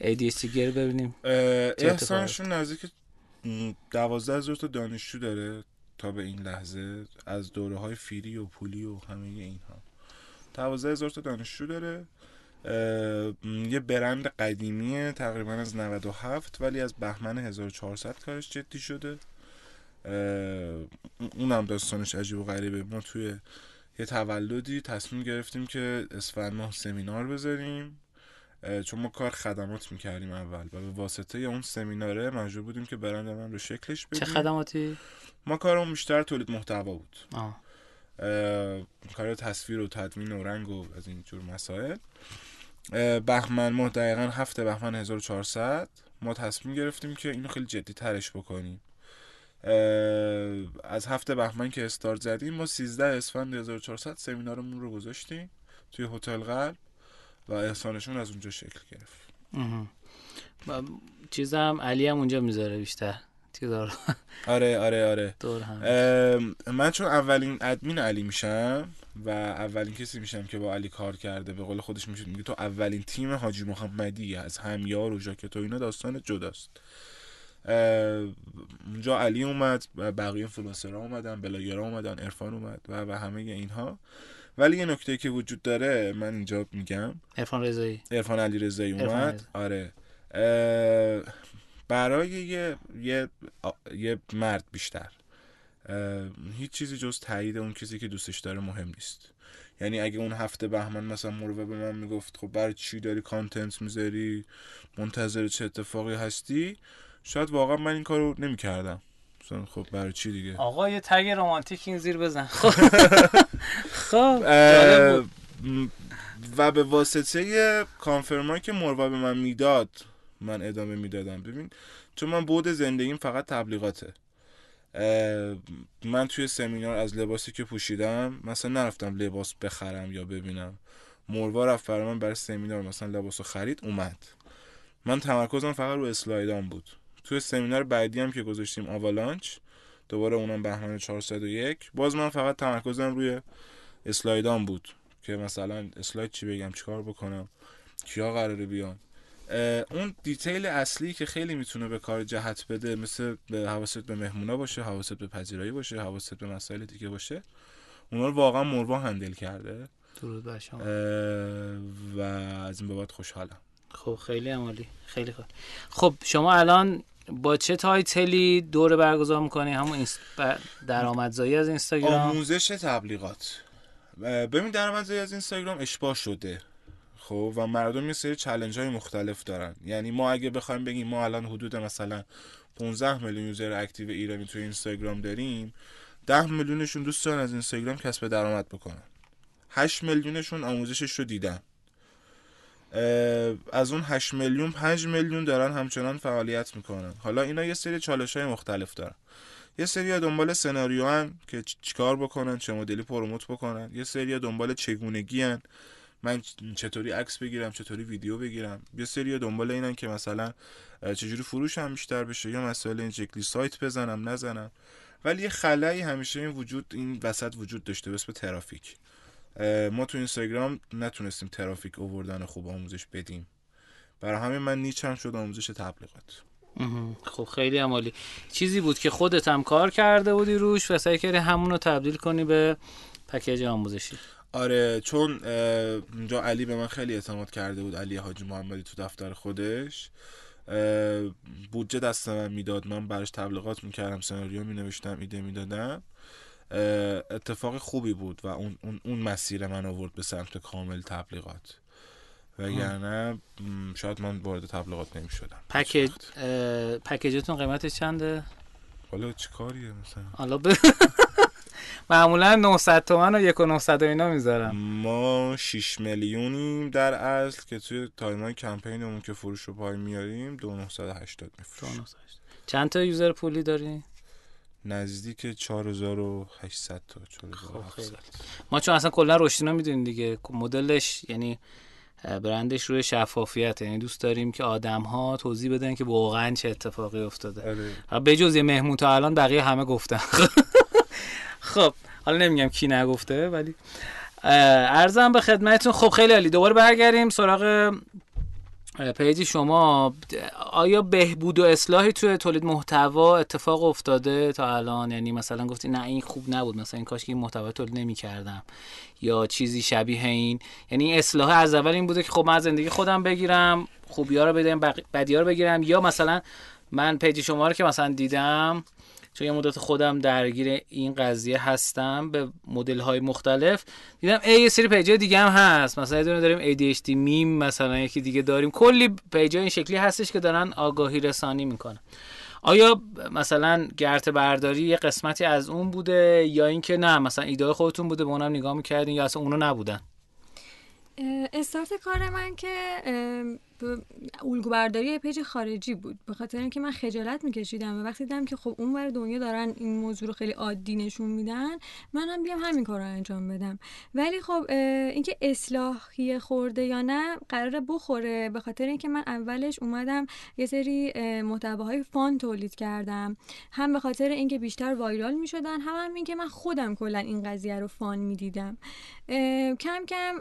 ADHD گیر ببینیم. احسانشون نزدیک دوازده هزار تا دانشجو داره تا به این لحظه از دوره های فیری و پولی و همه اینها. دوازده هزار تا دانشجو داره. یه برند قدیمیه تقریبا از 97 ولی از بهمن 1400 کارش جدی شده. اونم داستانش عجیب و غریبه. ما توی یه تولدی تصمیم گرفتیم که اسفند ماه سمینار بذاریم. چون ما کار خدمات می‌کردیم اول و به واسطه اون سمیناره مجبور بودیم که برند من رو شکلش بدیم. چه خدماتی؟ ما کارمون بیشتر تولید محتوا بود. آه. کار تصویر و تدوین و رنگ و از این جور مسائل. بهمن ما دقیقا هفته بهمن 1400 ما تصمیم گرفتیم که اینو خیلی جدی ترش بکنیم. از هفته بهمن که استارت زدیم ما 13 اسفند 1400 سمینارمون رو گذاشتیم توی هتل قلب و احسانشون از اونجا شکل گرفت. چیزم علی هم اونجا می‌ذاره بیشتر. آره آره آره. دور هم. من چون اولین ادمین علی میشم و اولین کسی میشم که با علی کار کرده به قول خودش میشه میگه تو اولین تیم حاجی محمدی از همیار و ژاکت و اینا داستان جداست. اونجا علی اومد و بقیه فلوسرا اومدن بلاگرا اومدن ارفان اومد و و همه اینها. ولی یه نکته که وجود داره من اینجا میگم. ارفان رضایی. ارفان علی رضایی اومد. آره. برای یه, یه, یه مرد بیشتر. هیچ چیزی جز تایید اون کسی که دوستش داره مهم نیست. یعنی اگه اون هفته بهمن مثلا مروه به من می‌گفت خب برای چی داری کانتنت می‌ذاری؟ منتظر چه اتفاقی هستی؟ شاید واقعا من این کارو نمی‌کردم. خب برای چی دیگه؟ آقا یه تگ رمانتیک این زیر بزن. خب و به واسطه کانفرمایی که مروه به من می‌داد من ادامه می‌دادم. ببین چون من بود زندگیم فقط تبلیغاته. من توی سمینار از لباسی که پوشیدم مثلا نرفتم لباس بخرم یا ببینم. مروا رفت برای من برای سمینار مثلا لباس خرید اومد. من تمرکزم فقط رو اسلایدان بود. توی سمینار بعدی هم که گذاشتیم آوالانچ دوباره اونم بهمن 401 باز من فقط تمرکزم روی اسلایدان بود که مثلا اسلاید چی بگم چیکار بکنم کیا قراره بیان. اون دیتیل اصلی که خیلی می‌تونه به کار جهت بده مثل به حواست به مهمونا باشه حواست به پذیرایی باشه حواست به مسائل دیگه باشه اونا رو واقعا مروا هندل کرده. درود بر شما. و از این بابت خوشحالم. خب خیلی عالی خیلی خوب. خب شما الان با چه title ی دوره برگزار می‌کنی؟ همون. درآمدزایی از اینستاگرام. آموزش تبلیغات. ببین درآمدزایی از اینستاگرام اشباع شده. خب و مردم یه سری challenge های مختلف دارن. یعنی ما اگه بخوایم بگیم ما الان حدود مثلا 15 میلیون user active ایرانی توی اینستاگرام داریم 10 میلیونشون دوست دارن از اینستاگرام کسب درآمد بکنن. 8 میلیونشون آموزشش رو دیدن. از اون 8 میلیون 5 میلیون دارن همچنان فعالیت می‌کنن. حالا اینا یه سری چالش های مختلف دارن. یه سری دنبال سناریو هن که چیکار بکنن چه مدلی پروموت بکنن. یه سری دنبال چگونگی هن من چطوری عکس بگیرم چطوری ویدیو بگیرم. یه سری دنبال اینن که مثلا چجوری فروش هم بیشتر بشه یا مسئله این شکلی سایت بزنم نزنم. ولی یه خلایی همیشه این وجود این وسط وجود داشته به اسم ترافیک. ما تو اینستاگرام نتونستیم ترافیک اووردن خوب آموزش بدیم. برای همین من نیچم شد آموزش تبلیغات. خب خیلی عمالی. چیزی بود که خودت هم کار کرده بودی روش و سعی کردی همون رو تبدیل کنی به پکیج آموزشی. آره چون اونجا علی به من خیلی اعتماد کرده بود علی حاجی محمدی تو دفتر خودش. بودجه دست من می‌داد من براش تبلیغات می‌کردم سناریو مینوشتم ایده می‌دادم. اتفاق خوبی بود و اون, اون, اون مسیر من آورد به سمت کامل تبلیغات. وگرنه شاید من وارد تبلیغات نمی شدم package package تون قیمتش چنده؟ حالا چی کاریه مثلا؟ حالا ب... معمولا 900 تومن و 1 و 900 اینا می‌ذارم. ما 6 میلیونیم در اصل که توی time ای کمپینمون که فروش رو پای میاریم 2980 میفروشیم. چند تا یوزر پولی داری؟ نزدیک 4800 تا 4700 ما چون اصلا کلا رشدینا می‌دونیم دیگه مدلش یعنی برندش روی شفافیت. یعنی دوست داریم که آدم ها توضیح بدن که واقعا چه اتفاقی افتاده. آره. به جز یه مهمون تا الان بقیه همه گفتن. خب حالا نمیگم کی نگفته ولی ارزم به خدمتتون خب خیلی عالی. دوباره برگردیم سراغ پیجی شما آیا بهبود و اصلاحی توی تولید محتوا اتفاق افتاده تا الان؟ یعنی مثلا گفتی نه این خوب نبود مثلا این کاش که این محتوا تولید نمی کردم یا چیزی شبیه این. یعنی اصلاح از اول این بوده که خب من زندگی خودم بگیرم خوبیا رو بدم بدیا رو بگیرم. یا مثلا من پیجی شما رو که مثلا دیدم چون یه مدت خودم درگیر این قضیه هستم به مدل های مختلف دیدم ای یه سری page ای دیگه هم هست. مثلا دونه داریم ADHD میم مثلا یکی دیگه داریم. کلی page ای این شکلی هستش که دارن آگاهی رسانی می‌کنن. آیا مثلا گرته برداری یه قسمتی از اون بوده یا اینکه نه مثلا ایده خودتون بوده به اونم نگاه می‌کردین یا اصلا اونو نبودن؟ استارت کار من که الگو برداری page خارجی بود. به خاطر اینکه من خجالت میکشیدم و وقتی دیدم که خب اون ور دنیا دارن این موضوع رو خیلی عادی نشون میدن منم بیام همین کار رو انجام بدم. ولی خب اینکه اصلاحی خورده یا نه قرار بخوره به خاطر اینکه من اولش اومدم یه سری محتواهای فان تولید کردم. هم به خاطر اینکه بیشتر وایرال می‌شدن هم, هم اینکه من خودم کلا این قضیه رو فان می‌دیدم. کم کم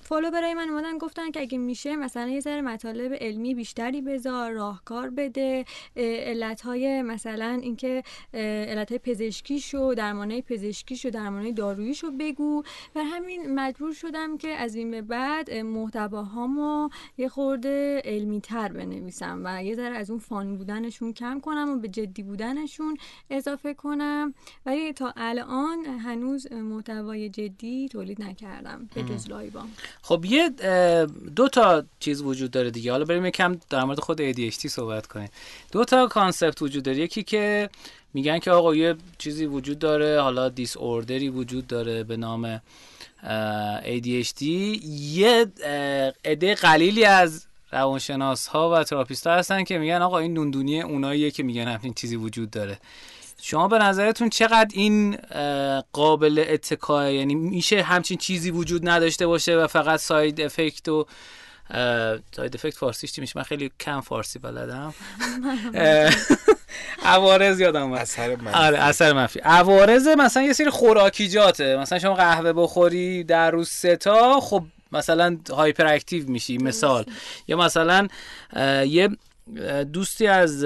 فالو برای من اومدن گفتن که اگه میشه مثلا یه ذره مطالب علمی بیشتری بذار راهکار بده. علت های مثلا اینکه علت های پزشکی شو درمانه پزشکی شو درمانه دارویی شو بگو. و همین مجبور شدم که از این به بعد محتواهامو یه خورده علمی تر بنویسم و یه ذره از اون فان بودنشون کم کنم و به جدی بودنشون اضافه کنم. ولی تا الان هنوز محتوای جدی تولید نکردم. به جز لایبام خب یه دو تا چیز وجود داره دیگه. حالا بریم یکم در مورد خود ADHD صحبت کنیم. دو تا concept وجود داره. یکی که میگن که آقا یه چیزی وجود داره حالا disorder ی وجود داره به نام ADHD یه عده قلیلی از روانشناس ها و therapist ها هستن که میگن آقا این نوندونی اوناییه که میگن همچین چیزی وجود داره. شما به نظرتون چقدر این قابل اتکاه یعنی میشه همچین چیزی وجود نداشته باشه و فقط side effect و side effect فارسیش چی میشه؟ من خیلی کم فارسی بلدم. عوارض یادم اثر منفی. آره اثر منفی. عوارض مثلا یه سری خوراکیجاته. مثلا شما قهوه بخوری در روز سه تا خب مثلا hyperactive میشی مثال. یا مثلا یه دوستی از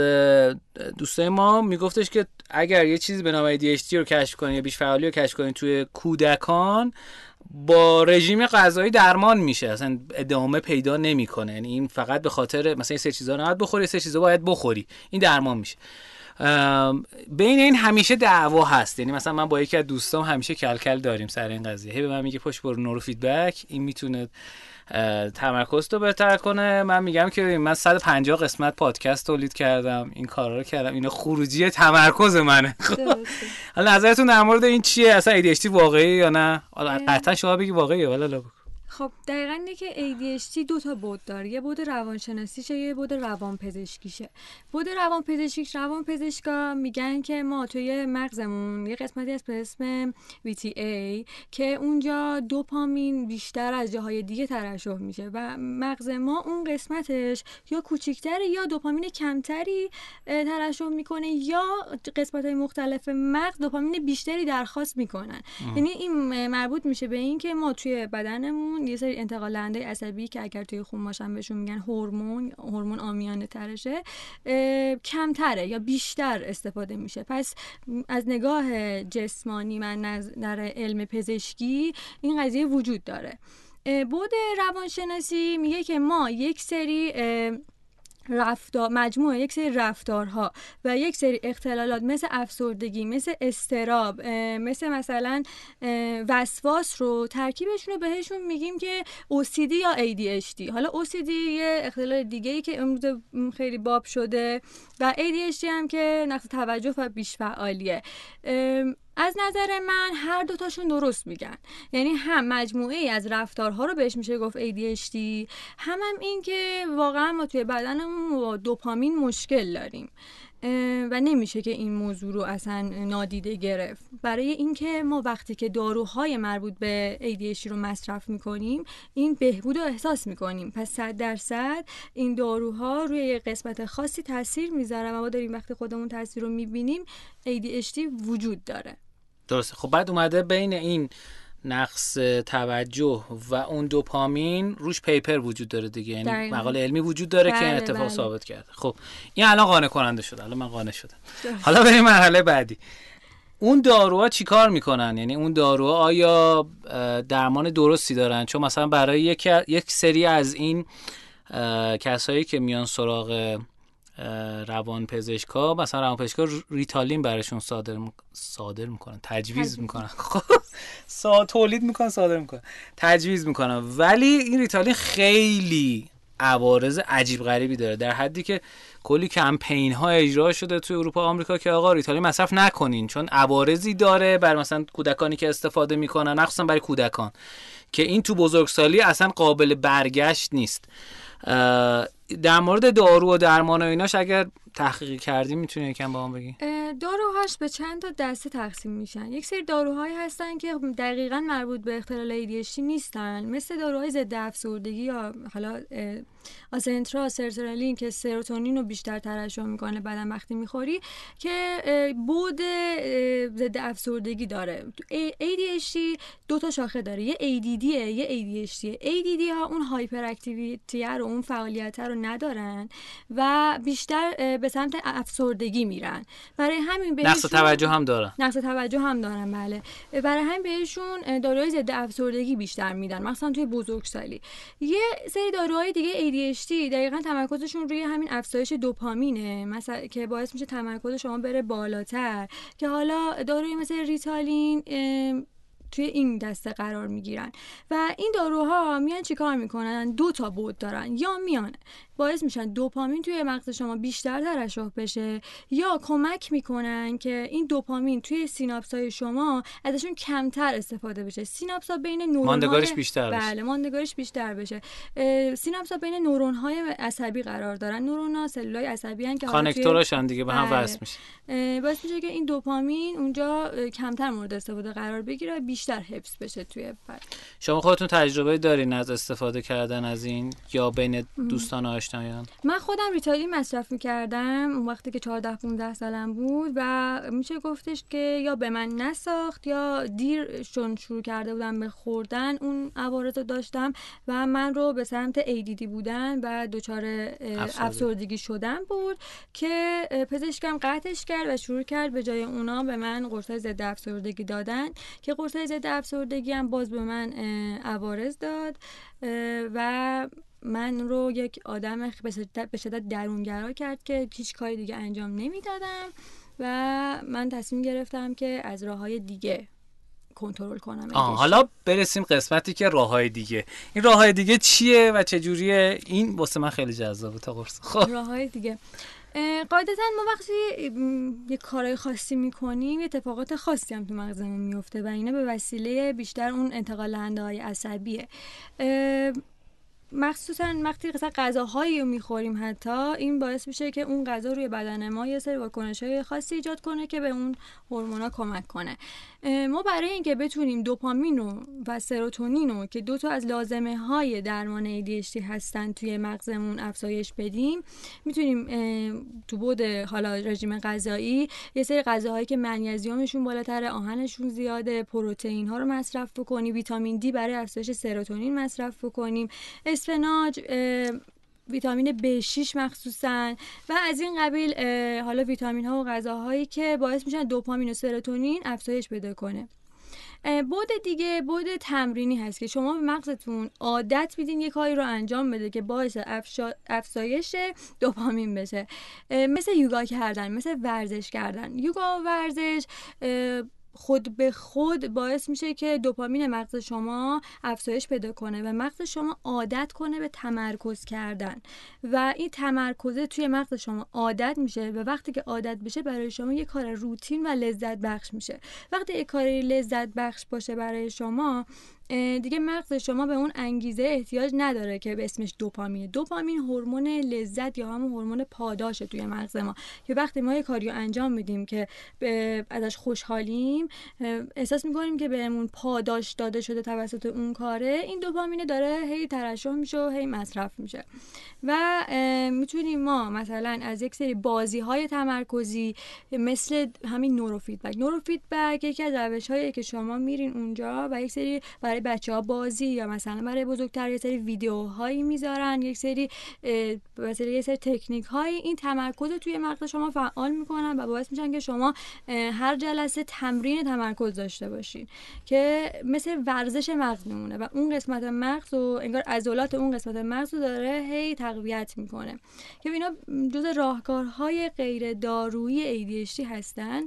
دوستای ما میگفتش که اگر یه چیزی به نام ADHD رو کشف کنی یا بیش فعالی رو کشف کنی توی کودکان با رژیم غذایی درمان میشه. اصلا ادامه پیدا نمی‌کنه. یعنی این فقط به خاطر مثلا سه چیزا نباید بخوری سه چیزا باید بخوری. این درمان میشه. بین این همیشه دعوا هست. یعنی مثلا من با یکی از دوستام همیشه کلکل داریم سر این قضیه. هی به من میگه پشت برو نورو فیدبک این می‌تونه تمرکز رو بهتر کنه. من میگم که من 150 قسمت پادکست تولید کردم. این کارا رو کردم. اینو خروجی تمرکز منه. حالا نظرتون در مورد این چیه؟ اصلا ADHD واقعی یا نه؟ قطعا شما بگی واقعیه ولی خب دقیقا اینه که ADHD دو تا بود داره. یه بود روانشناسیشه یه بود روان پزشکیشه بود روان پزشکیش روان پزشکا میگن که ما توی مغزمون یه قسمتی از به اسم VTA که اونجا دوپامین بیشتر از جاهای دیگه ترشح میشه و مغز ما اون قسمتش یا کوچیکتری یا دوپامین کمتری ترشح می‌کنه یا قسمت های مختلف مغز دوپامین بیشتری درخواست می‌کنن. یعنی این مربوط میشه به اینکه ما توی بدنمون یه سری انتقال دهنده عصبی که اگر توی خون باشن بهشون میگن هورمون هورمون آمیانه ترشه کمتره یا بیشتر استفاده میشه. پس از نگاه جسمانی من در علم پزشکی این قضیه وجود داره. بود روانشناسی میگه که ما یک سری رفتار مجموعه یک سری رفتارها و یک سری اختلالات مثل افسردگی مثل استراب مثل مثلا وسواس رو ترکیبشون رو بهشون میگیم که OCD یا ADHD حالا OCD یه اختلال دیگه ای که امروز خیلی باب شده. و ADHD هم که نقص توجه و بیش فعالیه. از نظر من هر دوتاشون درست میگن. یعنی هم مجموعه ای از رفتارها رو بهش میشه گفت ADHD هم هم این که واقعا ما توی بدنمون با دوپامین مشکل داریم. و نمیشه که این موضوع رو اصلا نادیده گرفت. برای اینکه ما وقتی که داروهای مربوط به ADHD رو مصرف می‌کنیم این بهبود رو احساس می‌کنیم. پس صد درصد این داروها روی قسمت خاصی تاثیر می‌ذارن و ما داریم وقتی خودمون تاثیر رو می‌بینیم ADHD وجود داره. درسته. خب بعد اومده بین این نقص توجه و اون دوپامین روش پیپر وجود داره دیگه. یعنی مقاله علمی وجود داره بله که این اتفاق بله. ثابت کرده خب این الان قانع کننده شده. الان من قانع شدم. حالا بریم مرحله بعدی. اون داروها چیکار می‌کنن؟ یعنی اون داروها آیا درمان درستی دارن؟ چون مثلا برای یک یک سری از این کسایی که میان سراغ روان پزشکا مثلا روان پزشکا ریتالین براشون صادر صادر می‌کنن تجویز می‌کنن. خب سا تولید می‌کنن صادر می‌کنن. تجویز می‌کنن. ولی این ریتالین خیلی عوارض عجیب غریبی داره. در حدی که کلی کمپین ها اجرا شده توی اروپا و آمریکا که آقا ریتالین مصرف نکنین چون عوارضی داره بر مثلا کودکانی که استفاده می‌کنن مخصوصا برای کودکان که این تو بزرگسالی اصلا قابل برگشت نیست. در مورد دارو و درمان و ایناش اگر تحقیقی کردی می‌تونی یکم با هم بگی؟ داروهاش به چند تا دسته تقسیم میشن. یک سری داروهایی هستن که دقیقا مربوط به اختلال ADHD نیستن. مثل داروهای ضد افسردگی یا حالا آسنترا سرترالین که سروتونین رو بیشتر ترشح می‌کنه بعدا وقتی می‌خوری که بود ضد افسردگی داره. ADHD دو تا شاخه داره. یه ADD یه ADHD ADD ها اون هایپر اکتیویتی رو اون فعالیت رو ندارن و بیشتر به سمت افسردگی میرن. برای همین بهشون نقص توجه هم دارن. نقص توجه هم دارن بله. برای همین بهشون داروهای ضد افسردگی بیشتر میدن مثلا توی بزرگسالی. یه سری داروهای دیگه ADHD دقیقا تمرکزشون روی همین افزایش دوپامینه مثلا که باعث میشه تمرکز شما بره بالاتر. که حالا داروی مثل ریتالین توی این دسته قرار می‌گیرن. و این داروها میان چیکار می‌کنن؟ دو تا بود دارن. یا میان باعث میشن دوپامین توی مغز شما بیشتر ترشح بشه یا کمک می‌کنن که این دوپامین توی سیناپس های شما ازشون کمتر استفاده بشه. سیناپس ها بین نورون ماندگارش بیشتر بشه. بله ماندگارش بیشتر بشه. سیناپس ها بین نورون های عصبی قرار دارن. نورون ها سلول عصبی هن که connector اشن دیگه به هم بله. وصل میشه. باعث میشه که این دوپامین اونجا کمتر مورد استفاده قرار بگیره بیشتر حفظ بشه توی بله. شما خودتون تجربه دارین از استفاده کردن از این یا بین دوستان آشنایان؟ من خودم ریتالی مصرف می‌کردم اون وقتی که 14 15 سالم بود و میشه گفتش که یا به من نساخت یا دیر چون شروع کرده بودم به خوردن اون عوارض رو داشتم و من رو به سمت ADD بودن و دچار افسردگی. شدن بود که پزشکم قطعش کرد و شروع کرد به جای اونا به من قرصای ضد افسردگی دادن که قرصای ضد افسردگی هم باز به من عوارض داد و من رو یک آدم به شدت درونگرا کرد که هیچ کاری دیگه انجام نمی‌دادم و من تصمیم گرفتم که از راه های دیگه کنترل کنم. آه حالا برسیم قسمتی که راه های دیگه. این راه های دیگه چیه و چجوریه؟ این واسه من خیلی جذابه تا قرص. خب. راه های دیگه. قاعدتا ما وقتی یه کارهای خاصی می‌کنیم یه اتفاقات خاصی هم تو مغزمون میفته و اینه به وسیله بیشتر اون انتقال های عصبیه مخصوصا وقتی مثلا غذاهایی رو می‌خوریم حتی این باعث میشه که اون غذا روی بدن ما یه سری واکنش های خاصی ایجاد کنه که به اون هورمونا کمک کنه. ما برای اینکه بتونیم دوپامین و سروتونین رو که دو تا از لازمه های درمان ADHD هستن توی مغزمون افزایش بدیم می‌تونیم تو بود حالا رژیم غذایی یه سری غذاهایی که منیزیمشون بالاتر آهنشون زیاده پروتئین ها رو مصرف بکنیم ویتامین دی برای افزایش سروتونین مصرف بکنیم اسفناج ویتامین B6 مخصوصا و از این قبیل حالا ویتامین ها و غذاهایی که باعث میشن دوپامین و سروتونین افزایش پیدا کنه. بود دیگه بود تمرینی هست که شما به مغزتون عادت میدین یه کاری رو انجام بده که باعث افزایش دوپامین بشه. مثل یوگا کردن مثل ورزش کردن. یوگا و ورزش خود به خود باعث میشه که دوپامین مغز شما افزایش پیدا کنه و مغز شما عادت کنه به تمرکز کردن. و این تمرکزه توی مغز شما عادت میشه و وقتی که عادت بشه برای شما یه کار روتین و لذت بخش میشه. وقتی یه کاری لذت بخش باشه برای شما دیگه مغز شما به اون انگیزه احتیاج نداره که به اسمش دوپامین. دوپامین هورمون لذت یا همون هورمون پاداشه توی مغز ما. که وقتی ما یه کاری انجام میدیم که ازش خوشحالیم احساس می‌کنیم که بهمون پاداش داده شده توسط اون کاره این دوپامین داره هی ترشح میشه و هی مصرف میشه. و می‌تونیم ما مثلا از یک سری بازی های تمرکزی مثل همین neurofeedback. neurofeedback یکی از روش که شما میرین اونجا و یک سری برای بچه ها بازی یا مثلا برای بزرگتر یه سری ویدیوهایی می‌ذارن یک سری مثلا یه سری تکنیک های این تمرکز توی مغز شما فعال می‌کنن و باعث میشن که شما هر جلسه تمرین تمرکز داشته باشین که مثل ورزش مغز میمونه و اون قسمت مغز و انگار عضلات اون قسمت مغز رو داره هی تقویت می‌کنه. که اینا جز راهکارهای غیر دارویی ADHD هستن.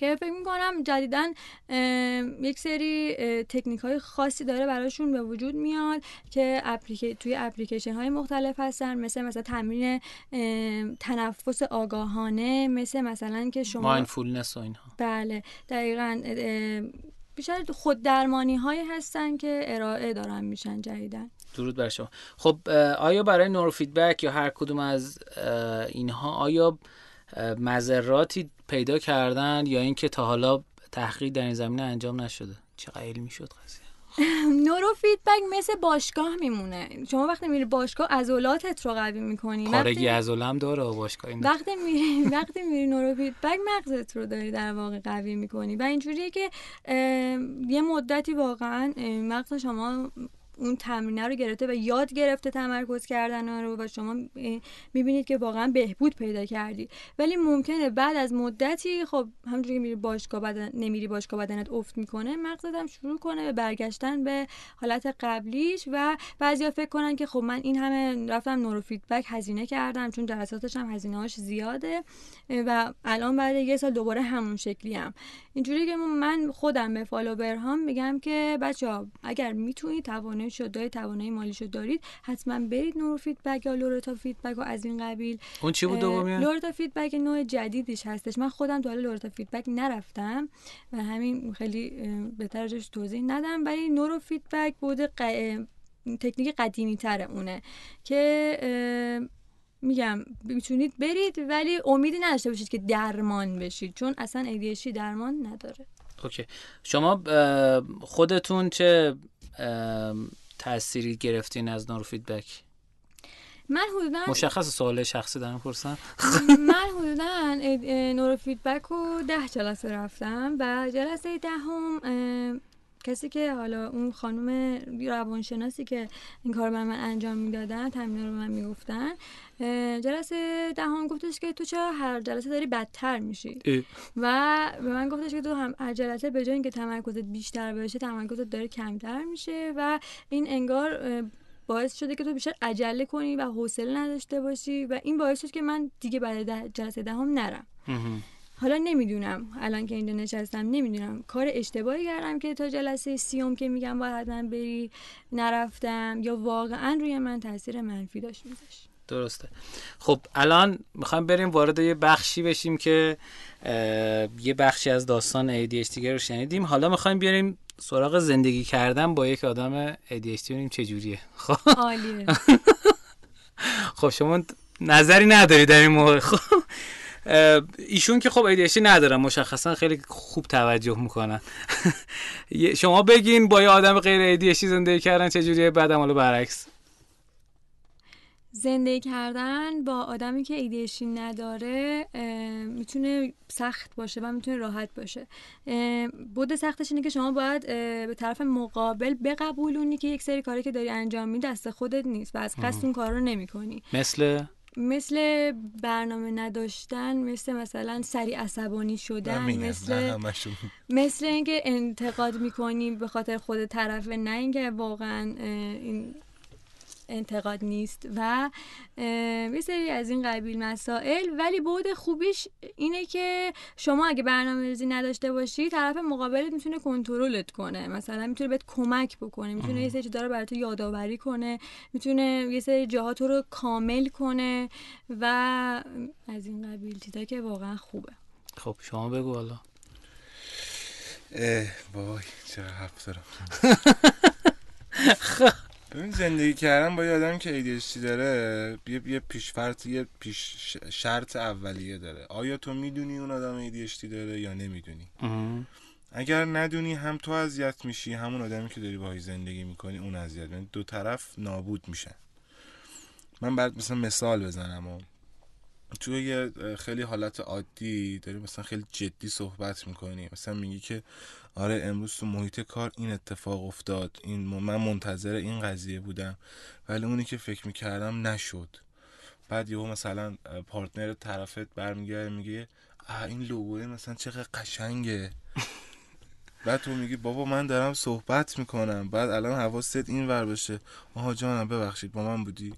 که فکر می‌کنم جدیدا یک سری تکنیک های خاصی داره براشون به وجود میاد که اپلیک... توی اپلیکیشن های مختلف هستن. مثل مثلا تمرین تنفس آگاهانه مثل مثلا که شما mindfulness و اینها. بله دقیقا بیشتر خود درمانی هایی هستن که ارائه دارن میشن جدیدن درود بر شما. خب آیا برای نورو فیدبک یا هر کدوم از اینها آیا مضراتی پیدا کردن یا اینکه تا حالا تحقیق در این زمینه انجام نشده؟ چقدر علمی شد قضیه؟ نورو فیدبک مثل باشگاه میمونه. شما وقتی میری باشگاه عضلاتت رو قوی می‌کنی. کارگی عضله هم داره باشگاه وقتی میری وقتی میری نورو فیدبک مغزت رو داری در واقع قوی می‌کنی. و اینجوریه که یه مدتی واقعا مغز شما اون تمرینه رو گرفته و یاد گرفته تمرکز کردن رو و شما می‌بینید که واقعا بهبود پیدا کردی. ولی ممکنه بعد از مدتی خب همونجوری که میری باشگاه بدن نمیری باشگاه بدنت افت می‌کنه مغزت هم شروع کنه به برگشتن به حالت قبلیش و بعضیا فکر کنن که خب من این همه رفتم نورو فیدبک هزینه کردم چون جلساتش هم هزینه هاش زیاده و الان بعد یه سال دوباره همون شکلی هم اینجوری که من خودم به follower هام میگم که بچه اگر می‌تونید توانه شد دارید توانایی مالیشو دارید حتما برید نور فیدبک یا LORETA feedback و از این قبیل اون چی بود دومی LORETA feedback نوع جدیدیش هستش. من خودم تا LORETA feedback نرفتم و همین خیلی بهتر توضیح ندم ولی نورو فیدبک بوده تکنیک قدیمی تره اونه که میگم می‌تونید برید ولی امیدی نداشته باشید که درمان بشید چون اصلا ADHD درمان نداره. OK. شما خودتون چه تأثیری گرفتین از نورو فیدبک؟ من حدودا مشخص سوال شخصی دارم پرسن من حدودا نورو فیدبک رو ده جلسه رفتم و جلسه دهم کسی که حالا اون خانم روانشناسی که این کار به من انجام می‌دادن تمرین رو به من می‌گفتن جلسه دهم گفتش که تو چرا هر جلسه داری بدتر میشی؟ و به من گفتش که تو هم هر جلسه به جای اینکه تمرکزت بیشتر بشه تمرکزت داره کمتر میشه و این انگار باعث شده که تو بیشتر عجله کنی و حوصله نداشته باشی و این باعث شد که من دیگه بعد جلسه دهم نرم. حالا نمی‌دونم. الان که اینجا نشستم نمی‌دونم. کار اشتباهی کردم که تا جلسه سیوم که میگم باید حتما بری نرفتم یا واقعا روی من تاثیر منفی داشت میذاشت. درسته. خب الان می‌خوایم بریم وارد یه بخشی بشیم که یه بخشی از داستان ADHD رو شنیدیم. حالا می‌خوایم بیاریم سراغ زندگی کردن با یک آدم ADHD ببینیم چه جوریه. خب؟ عالیه. خب شما نظری نداری در این موقع. خب؟ ایشون که خب ایدیشی ندارن مشخصا خیلی خوب توجه می‌کنن. شما بگین با یه آدم غیر ایدیشی زندگی کردن چجوریه بعدم حالا برعکس. زندگی کردن با آدمی که ایدیشی نداره می‌تونه سخت باشه و می‌تونه راحت باشه. بود سختش اینه که شما باید به طرف مقابل بقبولونی که یک سری کاری که داری انجام میدی دست خودت نیست و از قصد اون کار رو نمی کنی مثل؟ مثل برنامه نداشتن مثل مثلا سری عصبانی شدن مثل مثل اینکه انتقاد می‌کنی به خاطر خود طرفه نه اینکه واقعا این انتقاد نیست و یه سری از این قبیل مسائل. ولی بود خوبیش اینه که شما اگه برنامه ریزی نداشته باشی طرف مقابلت می‌تونه کنترلت کنه. مثلا می‌تونه بهت کمک بکنه می‌تونه یه سری چیزا رو برای تو یادآوری کنه می‌تونه یه سری جاها رو کامل کنه و از این قبیل چیزا که واقعا خوبه. خب شما بگو حالا. وای چرا حرف دارم؟ ببین زندگی کردن با یه آدم که ADHD داره یه یه پیش فرض یه پیش شرط اولیه داره. آیا تو می‌دونی اون آدم ADHD داره یا نمی‌دونی؟ اگر ندونی هم تو اذیت میشی همون آدمی که داری باهاش زندگی می‌کنی اون اذیت یعنی دو طرف نابود میشن. من بعد مثلا مثال بزنم و توی یه خیلی حالت عادی داری مثلا خیلی جدی صحبت می‌کنی مثلا میگی که آره امروز تو محیط کار این اتفاق افتاد. این من منتظر این قضیه بودم. ولی اونی که فکر می‌کردم نشد. بعد یهو مثلا پارتنر طرفت برمیگرده میگه این لوگوه مثلا چقدر قشنگه. بعد تو میگی بابا من دارم صحبت می‌کنم. بعد الان حواست این ور بشه آها جانم ببخشید با من بودی؟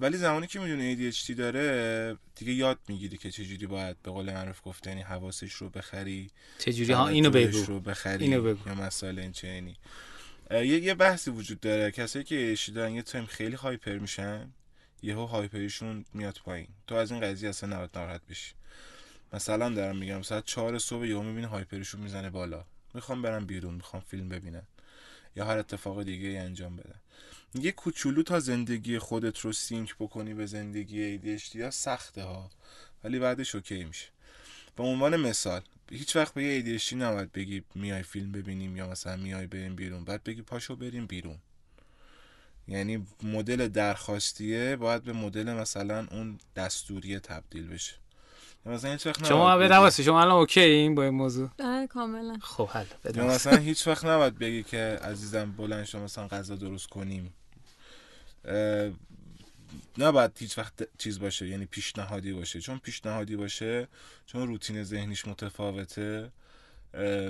ولی زمانی که می‌دونی ADHD داره دیگه یاد می‌گیری که چجوری باید به قول معروف گفته یعنی حواسش رو بخری چجوری؟ ها اینو بگو. رو بخری اینو بگو. یا مسائل این چنینی یه یه بحثی وجود داره. کسایی که ADHD دارن یه تایم خیلی هایپر میشن. یهو هایپریشون میاد پایین. تو از این قضیه اصلا نباید ناراحت بشی. مثلا دارم میگم ساعت چهار صبح یهو می‌بینی هایپریشون می‌زنه بالا. می‌خوام برم بیرون می‌خوام فیلم ببینم. یا هر اتفاق دیگه انجام بدن یه کوچولو تا زندگی خودت رو سینک بکنی به زندگی ADHD یا سخته ها. ولی بعدش اوکی میشه. به عنوان مثال هیچ وقت به یه ADHD نباید بگی میای فیلم ببینیم یا مثلا میای بریم بیرون. بعد بگی پاشو بریم بیرون. یعنی مدل درخواستیه باید به مدل مثلا اون دستوریه تبدیل بشه. مثلا هیچ وقت شما به بگی- شما الان اوکی این با این موضوع؟ آره کاملا. خب حل مثلا هیچ وقت نباید بگی که عزیزم بلند شو مثلا غذا درست کنیم. نباید هیچ وقت چیز باشه یعنی پیشنهادی باشه. چون پیشنهادی باشه چون روتین ذهنیش متفاوته.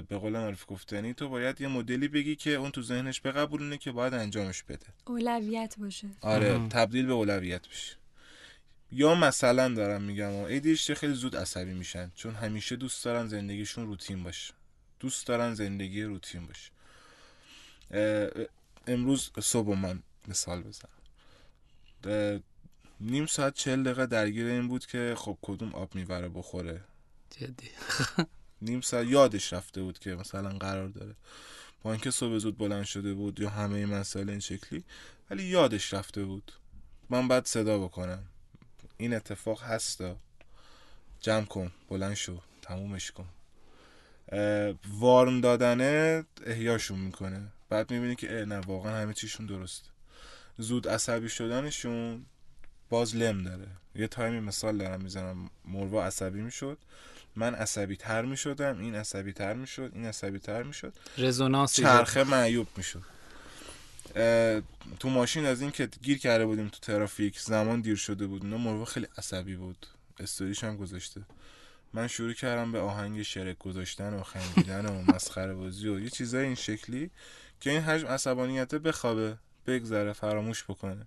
به قول معروف گفتنی تو باید یه مدلی بگی که اون تو ذهنش بقبولونه که باید انجامش بده. اولویت باشه. آره. تبدیل به اولویت بشه. یا مثلا دارم میگم ADHD خیلی زود عصبی میشن چون همیشه دوست دارن زندگیشون روتین باشه. دوست دارن زندگی روتین باشه. امروز صبح من مثال بزنم. نیم ساعت چل دقیقه درگیر این بود که خب کدوم آب می‌بره بخوره؟ جدی. نیم ساعت یادش رفته بود که مثلا قرار داره. با اینکه صبح زود بلند شده بود یا همه این مسائل این شکلی ولی یادش رفته بود. من بعد صدا بکنم. این اتفاق هستا جمع کن بلند شو تمومش کن. اه، وارن دادنه احیاشون می‌کنه. بعد می‌بینی که نه واقعا همه چیشون درسته. زود عصبی شدنشون باز لم داره. یه تایمی مثال دارم می‌زنم. مروا عصبی می‌شد من عصبی تر می شدم این عصبی تر می شد این عصبی تر می شد رزونانس. چرخه معیوب می شد تو ماشین از این که گیر کرده بودیم تو ترافیک زمان دیر شده بود اینا مروا خیلی عصبی بود. استوریش هم گذاشته. من شروع کردم به آهنگ شرک گذاشتن و خندیدن و مسخره بازی و یه چیزای این شکلی که این حجم عصبانیت بخوابه بگذره فراموش بکنه.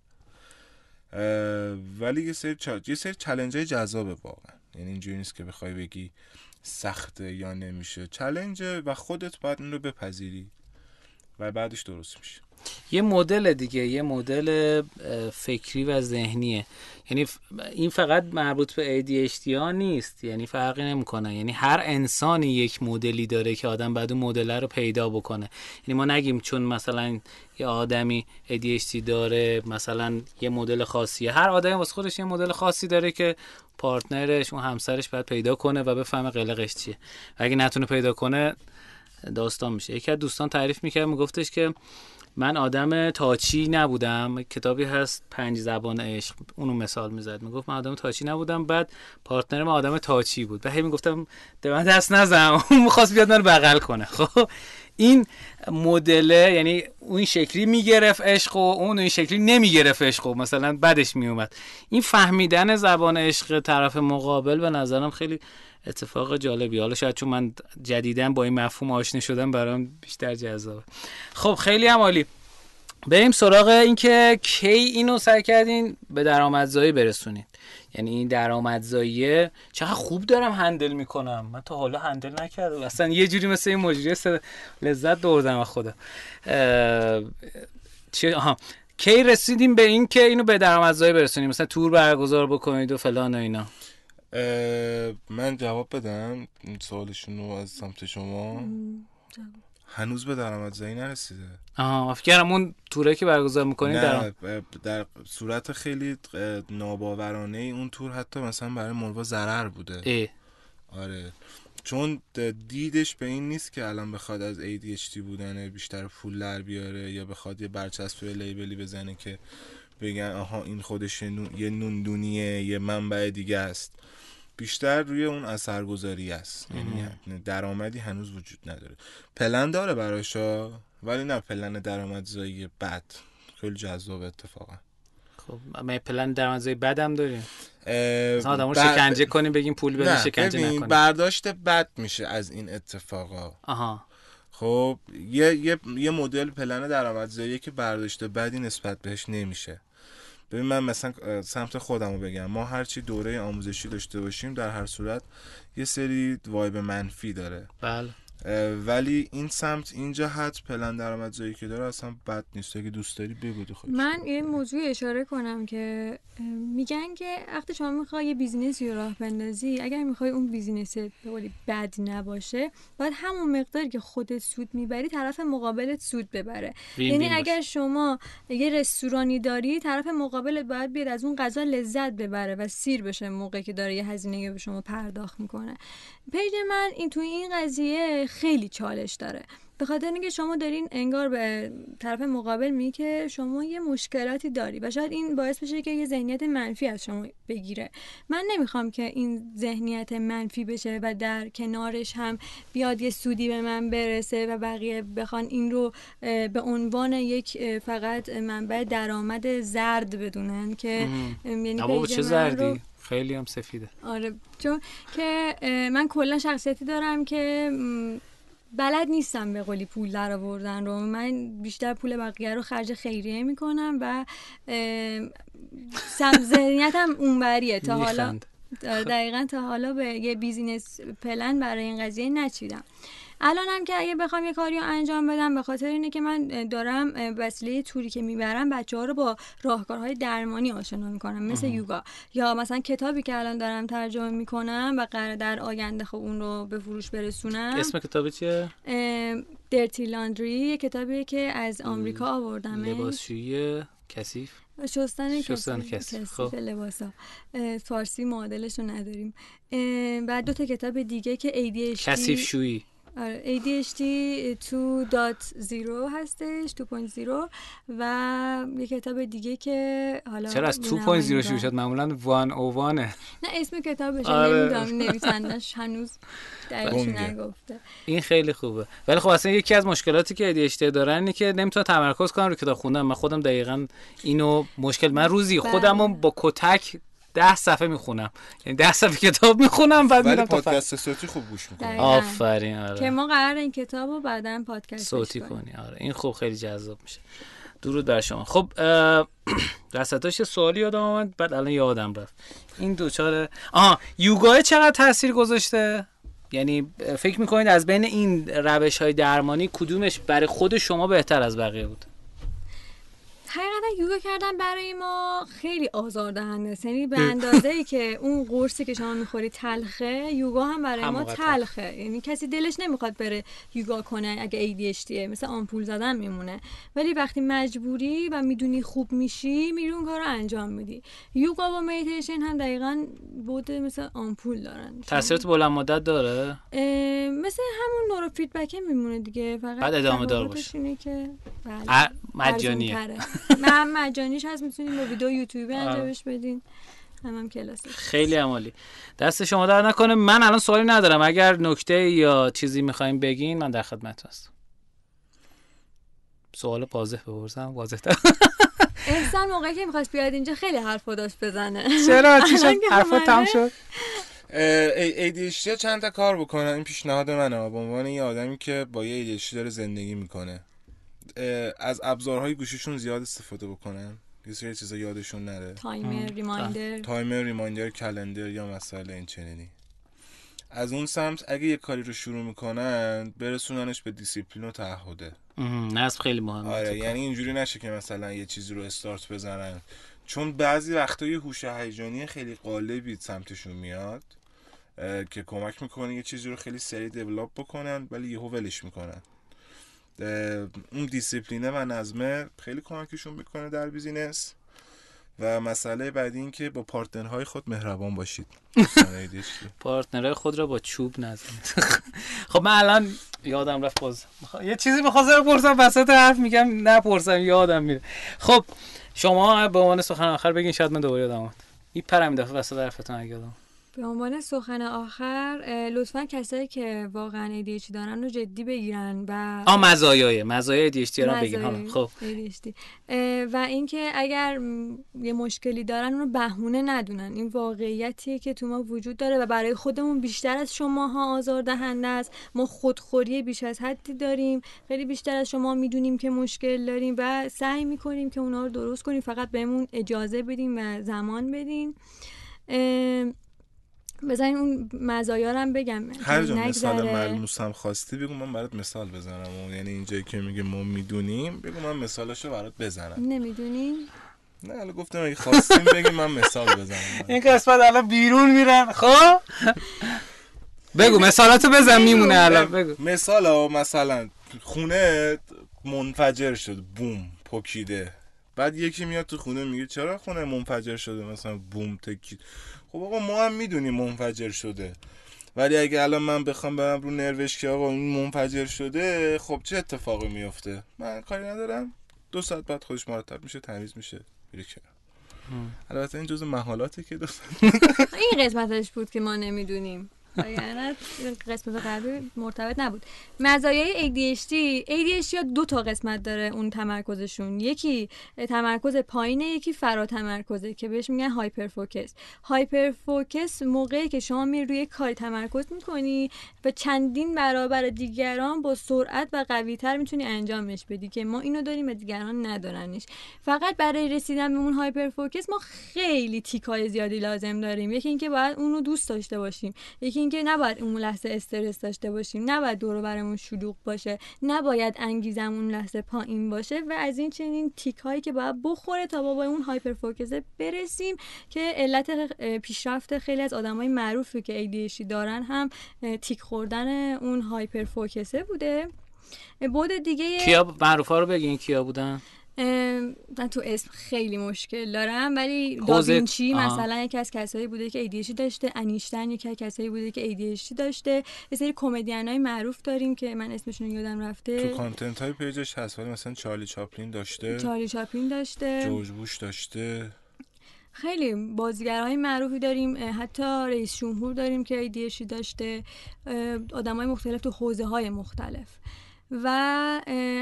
ولی یه سری چا... یه سری چالش های جذابه واقعا. یعنی اینجوری نیست که بخوای بگی سخته یا نمیشه. چلنجه و خودت باید این رو بپذیری. و بعدش درست میشه. یه مدل دیگه یه مدل فکری و ذهنیه. یعنی این فقط مربوط به ADHD ها نیست. یعنی فرقی نمی‌کنه. یعنی هر انسانی یک مدلی داره که آدم بعد اون مدل رو پیدا بکنه. یعنی ما نگیم چون مثلا یه آدمی ADHD داره مثلا یه مدل خاصیه. هر آدمی واسه خودش یه مدل خاصی داره که پارتنرش اون همسرش باید پیدا کنه و بفهمه قلقش چیه. و اگه نتونه پیدا کنه داستان میشه. یکی از دوستان تعریف می‌کرد میگفتش که من آدم تاچی نبودم. کتابی هست پنج زبان عشق اونو مثال می‌زد. می‌گفت من آدم تاچی نبودم بعد پارتنرم آدم تاچی بود. و هی می‌گفتم به من دست نزن اون می‌خواست بیاد من بغل کنه. خب این مدله یعنی اون شکلی می‌گرفت عشق و اون این شکلی نمی‌گرفت عشق و مثلا بدش میومد این فهمیدن زبان عشق طرف مقابل به نظرم خیلی اتفاق جالبی. حالا شاید چون من جدیدن با این مفهوم آشنا شدم برام بیشتر جذابه. خب خیلی هم عالی. بریم سراغ اینکه کی اینو سعی کردین به درآمدزایی برسونید یعنی این درآمدزاییه چقدر خوب دارم هندل می‌کنم. من تا حالا هندل نکردم. اصلا یه جوری مثل این مجری لذت بردم از خودم اه، چه آها. کی رسیدیم به این که اینو به درآمدزایی برسونیم؟ مثلا تور برگزار بکنید و فلان و اینا. اه، من جواب بدم. این سوالشون رو از سمت شما. هنوز به درآمدزایی نرسیده. آها فکر کردم اون توره که برگزار می‌کنید در در صورت خیلی ناباورانه ای اون تور حتی مثلا برای مروا ضرر بوده. ای. آره. چون دیدش به این نیست که الان بخواد از ADHD بودنه بیشتر پول در بیاره یا بخواد یه برچسب روی لیبلی بزنه که بگن آها این خودش یه نون- یه نوندونیه یه منبع دیگه است. بیشتر روی اون اثرگذاری است. یعنی درآمدی هنوز وجود نداره. پلن داره براشا ولی نه پلن درآمدزایی بد. خیلی جذاب اتفاقا. خب ما پلن درآمدزایی بدم داریم. اه، مثلا آدمو بر- شکنجه کنیم بگیم پول بده شکنجه ببین نکنیم. برداشت بد میشه از این اتفاقا. آها. خب یه یه یه مدل پلن درآمدزایی که برداشت بدی نسبت بهش نمیشه. ببین من مثلا سمت خودم بگم. ما هرچی دوره آموزشی داشته باشیم در هر صورت یه سری وایب منفی داره. بله. ولی این سمت این جهت پلن درآمدزایی که داره اصلا بد نیست. اگه دوست داری بگو خودش. من یه موضوع اشاره کنم که میگن که وقتی شما می‌خوای یه business ی رو راه بندازی اگر می‌خوای اون business بد نباشه باید همون مقداری که خودت سود می‌بری طرف مقابلت سود ببره. یعنی. اگر شما یه رستورانی داری طرف مقابلت باید بیاد از اون غذا لذت ببره و سیر بشه موقعی که داره یه هزینه به شما پرداخت می‌کنه. page من این توی این قضیه خیلی چالش داره. به خاطر اینکه شما دارین انگار به طرف مقابل میگی که شما یه مشکلاتی داری و شاید این باعث بشه که یه ذهنیت منفی از شما بگیره. من نمی‌خوام که این ذهنیت منفی بشه و در کنارش هم بیاد یه سودی به من برسه و بقیه بخوان این رو به عنوان یک فقط منبع درآمد زرد بدونن که یعنی چه زردی؟ خیلی هم سفیده. آره چون که من کلا شخصیتی دارم که بلد نیستم به قولی پول در آوردن رو. من بیشتر پول بقیه رو خرج خیریه می‌کنم و اه، سم ذهنیتم اونوریه. تا حالا دقیقا تا حالا به یه بیزینس پلن برای این قضیه نچیدم. الانم که اگه بخوام یه کاری رو انجام بدم به خاطر اینه که من دارم وسیله توری که می‌برم بچه ها رو با راهکارهای درمانی آشنا می‌کنم مثل یوگا. یا مثلا کتابی که الان دارم ترجمه می‌کنم و قرار در آینده خب اون رو به فروش برسونم. اسم کتاب چیه؟ درتی لاندری یه کتابیه که از آمریکا آوردمش. لباسشویی کثیف؟ شستن شستن کسی کسی. کسی خب. لباسا. فارسی معادلش رو نداریم. و دو تا کتاب دیگه که ADHD کثیف شویی. آره ADHD 2.0 هستش 2.0 و یه کتاب دیگه که حالا چرا از نمایی 2.0 شروع. شد معمولا 101 نه اسم کتابش آره. نمی‌دونم نویسندش هنوز دقیقش گنگه. نگفته این خیلی خوبه ولی خب اصلا یکی از مشکلاتی که ADHD دارن اینه که نمی‌تونه تمرکز کنم رو کتاب خوندن من خودم دقیقا اینو مشکل من روزی بله. خودم رو با کتک ده صفحه می‌خونم. یعنی ده صفحه کتاب می‌خونم بعد میرم. پادکست صوتی خوب گوش دقیقاً. آفرین که آره ما قرار این کتاب رو بعدا پادکست صوتی کنی آره. این خوب خیلی جذاب میشه. درود بر شما. خب وسطاش یه سوالی یادم آمد بعد الان یادم رفت. این دوچار آها یوگا چقدر تاثیر گذاشته؟ یعنی فکر می‌کنید از بین این روش های درمانی کدومش برای خود شما بهتر از بقیه بود؟ حقیقتا یوگا کردن برای ما خیلی آزاردهنده. است. یعنی به اندازه ای که اون قرصی که شما می‌خوری تلخه یوگا هم برای هم ما تلخه. یعنی کسی دلش نمی‌خواد بره یوگا کنه اگه ADHD مثل آمپول زدن میمونه. ولی وقتی مجبوری و می‌دونی خوب میشی میری اون کار رو انجام میدی. یوگا و میتیشن هم دقیقا بوده مثل آمپول دارن. تاثیرات بلند مدت داره؟ مثل همون نورو فیدبک میمونه دیگه. فقط بعد ادامه دار باشه. که بله. مجانیه. من مجانیش هست می‌تونیم با ویدیو یوتیوبی. انجامش بدین. هم هم کلاسی خیلی عمالی دست شما در نکنه. من الان سوالی ندارم. اگر نکته یا چیزی می‌خوایم بگین من در خدمت هستم. سوال واضح بپرسم. واضح تر. احسان موقعی که می‌خواست بیاد اینجا خیلی حرف داشت بزنه. چرا؟ چی شد؟ حرفا اومده، تم شد؟ ADHD چند تا کار بکنن این پیشنهاد منه. به عنوان یه آدمی که با یه ADHD داره زندگی می‌کنه. از ابزارهای گوشیشون زیاد استفاده بکنن. یه سری چیزا یادشون نره. timer reminder. timer reminder calendar یا مسئله این چنینی. از اون سمت اگه یه کاری رو شروع می‌کنن برسوننش به دیسیپلین و تعهده. نظم خیلی مهمه آره. یعنی اینجوری نشه که مثلا یه چیزی رو استارت بزنن. چون بعضی وقتا یه هوش هیجانی خیلی غالبی سمتشون میاد که کمک می‌کنه یه چیزی رو خیلی سریع develop بکنن ولی یهو ولش می‌کنن. اون دیسیپلینه و نظمه خیلی کمکشون می‌کنه در business. و مسئله بعدی این که با partner های خود مهربان باشید. partner های خود را با چوب نزنید خب من الان یادم رفت باز یه چیزی بخواستم بپرسم وسط حرف میگم نپرسم یادم میره. خب شما به عنوان سخن آخر بگین شاید من دوباره یادم می‌پرم وسط حرفتون اگه یادم. به عنوان سخن آخر لطفا کسایی که واقعا ADHD دارن رو جدی بگیرن و آ مزایای مزایای دیشتی رو حالا خب. ADHD. و اینکه اگر یه مشکلی دارن اون رو بهونه ندونن. این واقعیتیه که تو ما وجود داره و برای خودمون بیشتر از شماها آزاردهنده است. ما خودخوری بیش از حدی داریم. خیلی بیشتر از شما می‌دونیم که مشکل داریم و سعی می‌کنیم که اونا رو درست کنیم. فقط بهمون اجازه بدیم و زمان بدین. اه، بزنین اون مزایا رو هم بگم. هر جا مثال. ملموس هم خواستی بگو من برات مثال بزنم. و یعنی اینجایی که میگه ما می‌دونیم بگو من مثالشو برات بزنم. نمی‌دونی؟ نه حالا گفتم اگه خواستیم بگی من مثال بزنم. این قسمت الان بیرون میرن. خب؟ بگو مثالاتو بزن میمونه الان. بگو. مثال ها مثلا خونه منفجر شد بوم پکیده. بعد یکی میاد تو خونه میگه چرا خونه منفجر شده؟ مثلا بوم تکید خب آقا ما هم می‌دونیم منفجر شده. ولی اگه الان من بخوام برم رو نروش که آقا این منفجر شده خب چه اتفاقی میفته من کاری ندارم. دو ساعت بعد خودش مرتب میشه تمیز میشه میره. البته این جزء محالاته که دو ساعت این قسمتش بود که ما نمی‌دونیم. قسمت قبلی مرتبط نبود. مزایای ADHD ADHD ها دو تا قسمت داره اون تمرکزشون. یکی تمرکز پایینه یکی فرا تمرکزه که بهش میگن hyperfocus hyperfocus موقعی که شما میری روی کاری تمرکز می‌کنی و چندین برابر دیگران با سرعت و قویتر می‌تونی انجامش بدی که ما اینو داریم و دیگران ندارنش. فقط برای رسیدن به اون hyperfocus ما خیلی تیکای زیادی لازم داریم. یکی اینکه باید اونو دوست داشته باشیم. یکی اینکه نباید اون لحظه استرس داشته باشیم نباید دور برمون شلوغ باشه نباید انگیزمون لحظه پایین باشه و از این چنین تیک هایی که باید بخوره تا با اون هایپر فوکسه برسیم که علت پیشرفت خیلی از آدمای معروفی که ADHD دارن هم تیک خوردن اون هایپر فوکسه بوده بود دیگه کیا معروفا رو بگین کیا بودن؟ من تو اسم خیلی مشکل دارم ولی داوینچی آها. مثلا یکی از کسایی بوده که ADHD داشته انیشتن یکی از کسایی بوده که ADHD داشته. یه سری کمدین های معروف داریم که من اسمشون رو یادم تو رفته. content های پیجش هست ولی مثلا چارلی چاپلین داشته. چارلی چاپلین داشته. جورج بوش داشته. خیلی بازیگرهای معروفی داریم حتی رئیس جمهور داریم که ADHD داشته. آدم های مختلف تو حوزه های مختلف. و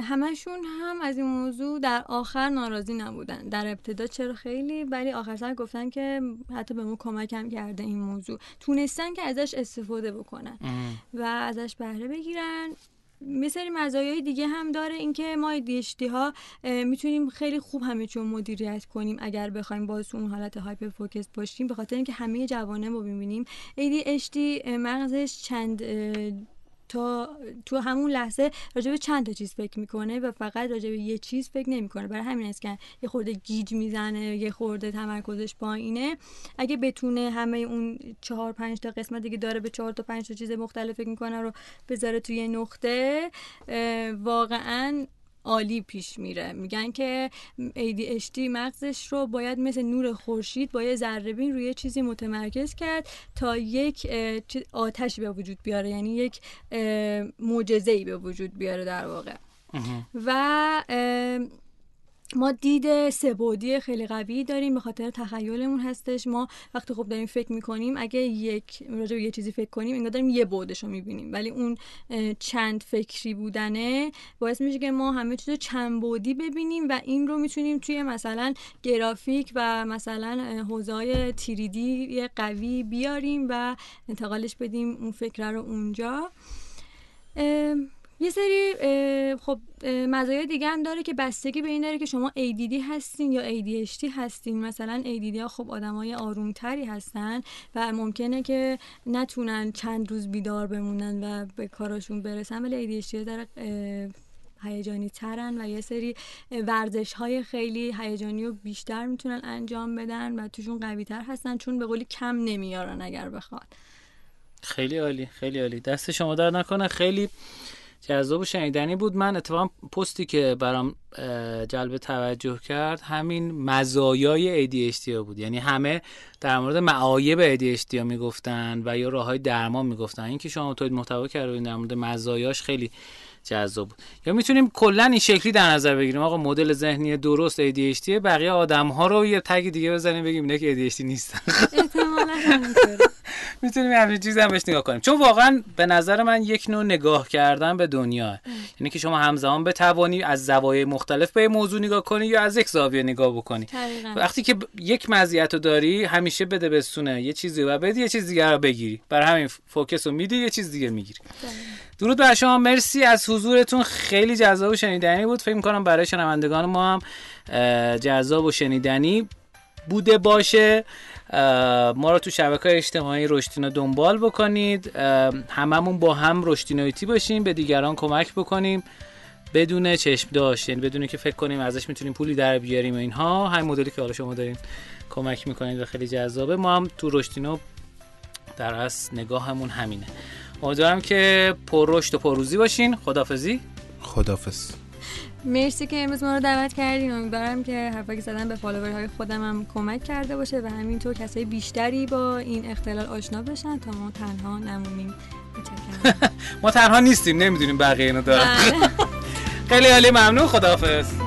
همشون هم از این موضوع در آخر ناراضی نبودن. در ابتدا چرا خیلی؟ ولی آخر سر گفتن که حتی به ما کمک هم کرده این موضوع. تونستن که ازش استفاده بکنن و ازش بهره بگیرن. یه سری مزایای دیگه هم داره اینکه ما ADHD ها می‌تونیم خیلی خوب همه چون مدیریت کنیم. اگر بخوایم باز اون حالت هایپر فوکس باشیم به خاطر اینکه همه جوانه رو ببینیم ADHD مغزش چند تا تو همون لحظه راجع به چند تا چیز فکر می‌کنه و فقط راجع به یه چیز فکر نمی‌کنه. برای همین است که یه خورده گیج می‌زنه یه خورده تمرکزش پایینه. اگه بتونه همه اون چهار پنج تا قسمتی که داره به چهار تا پنج تا چیز مختلف فکر می‌کنه رو بذاره توی نقطه واقعا عالی پیش میره. میگن که ADHD مغزش رو باید مثل نور خورشید با یه ذره بین روی چیزی متمرکز کرد تا یک آتشی به وجود بیاره. یعنی یک معجزه ای به وجود بیاره در واقع. و ما دید سبودی خیلی قوی داریم به خاطر تخیلمون هستش. ما وقتی خب داریم فکر می‌کنیم اگه یک راجع به یه چیزی فکر کنیم انگار داریم یه بودش رو می‌بینیم. ولی اون چند فکری بودنه باعث میشه که ما همه چیز چند بودی ببینیم و این رو می‌تونیم توی مثلا گرافیک و مثلا حوزه تیریدی قوی بیاریم و انتقالش بدیم اون فکر رو اونجا. یه سری خب مزایای دیگه هم داره که بستگی به این داره که شما ADD هستین یا ADHD هستین. مثلا ADD ها خب آدمای آرومتری هستن و ممکنه که نتونن چند روز بیدار بمونن و به کاراشون برسن ولی ADHD اه، هیجانی ترن و یه سری ورزش های خیلی هیجانی رو بیشتر می‌تونن انجام بدن و توشون قوی تر هستن چون به قولی کم نمیارن اگر بخواد. خیلی عالی خیلی عالی. دست شما در نکنه. خیلی جذاب و شنیدنی بود. من اتفاقا پستی که برام جلب توجه کرد همین مزایای ADHD ها بود. یعنی همه در مورد معایب ADHD ها می‌گفتن و یا راه های درمان می‌گفتن. اینکه شما تولید محتوا کردین در مورد مزایاش خیلی جذاب بود. یا می‌تونیم کلا این شکلی در نظر بگیریم. آقا مدل ذهنی درست ADHD بقیه آدم ها رو یه تگ دیگه بزنیم بگیم اینا که ADHD نیستن. احتمالا می‌تونیم همین چیز هم بهش نگاه کنیم. چون واقعا به نظر من یک نوع نگاه کردن به دنیا. یعنی که شما همزمان بتوانی از زوایای مختلف به موضوع نگاه کنی یا از یک زاویه نگاه بکنی. دقیقاً. وقتی که یک مزیت رو داری همیشه بده بسونه یه چیزی و بدی یه چیز دیگه رو بگیری. برای همین فوکس رو میدی یه چیز دیگه می‌گیری. درود بر شما. مرسی از حضورتون. خیلی جذاب و شنیدنی بود. فکر می‌کنم برای شنوندگان ما هم جذاب و شنیدنی. بوده باشه ما رو تو شبکه اجتماعی رشتینا دنبال بکنید هممون با هم رشتینایتی باشیم به دیگران کمک بکنیم بدون چشم داشت یعنی بدون که فکر کنیم ازش می‌تونیم پولی در بیاریم و اینها همین مدلی که حالا شما دارین کمک می‌کنید و خیلی جذابه. ما هم تو رشتینو در اصل نگاهمون همینه. امیدوارم که پر رشد و پرروزی باشین. خدافزی خدافز مرسی که امروز ما رو دعوت کردین. امیدوارم که حرفا که زدن به فالوورهای خودم هم کمک کرده باشه و همینطور کسای بیشتری با این اختلال آشنا بشن تا ما تنها نمونیم. ما تنها نیستیم نمی‌دونیم بقیه اینو دارن. خیلی عالی ممنون. خداحافظ.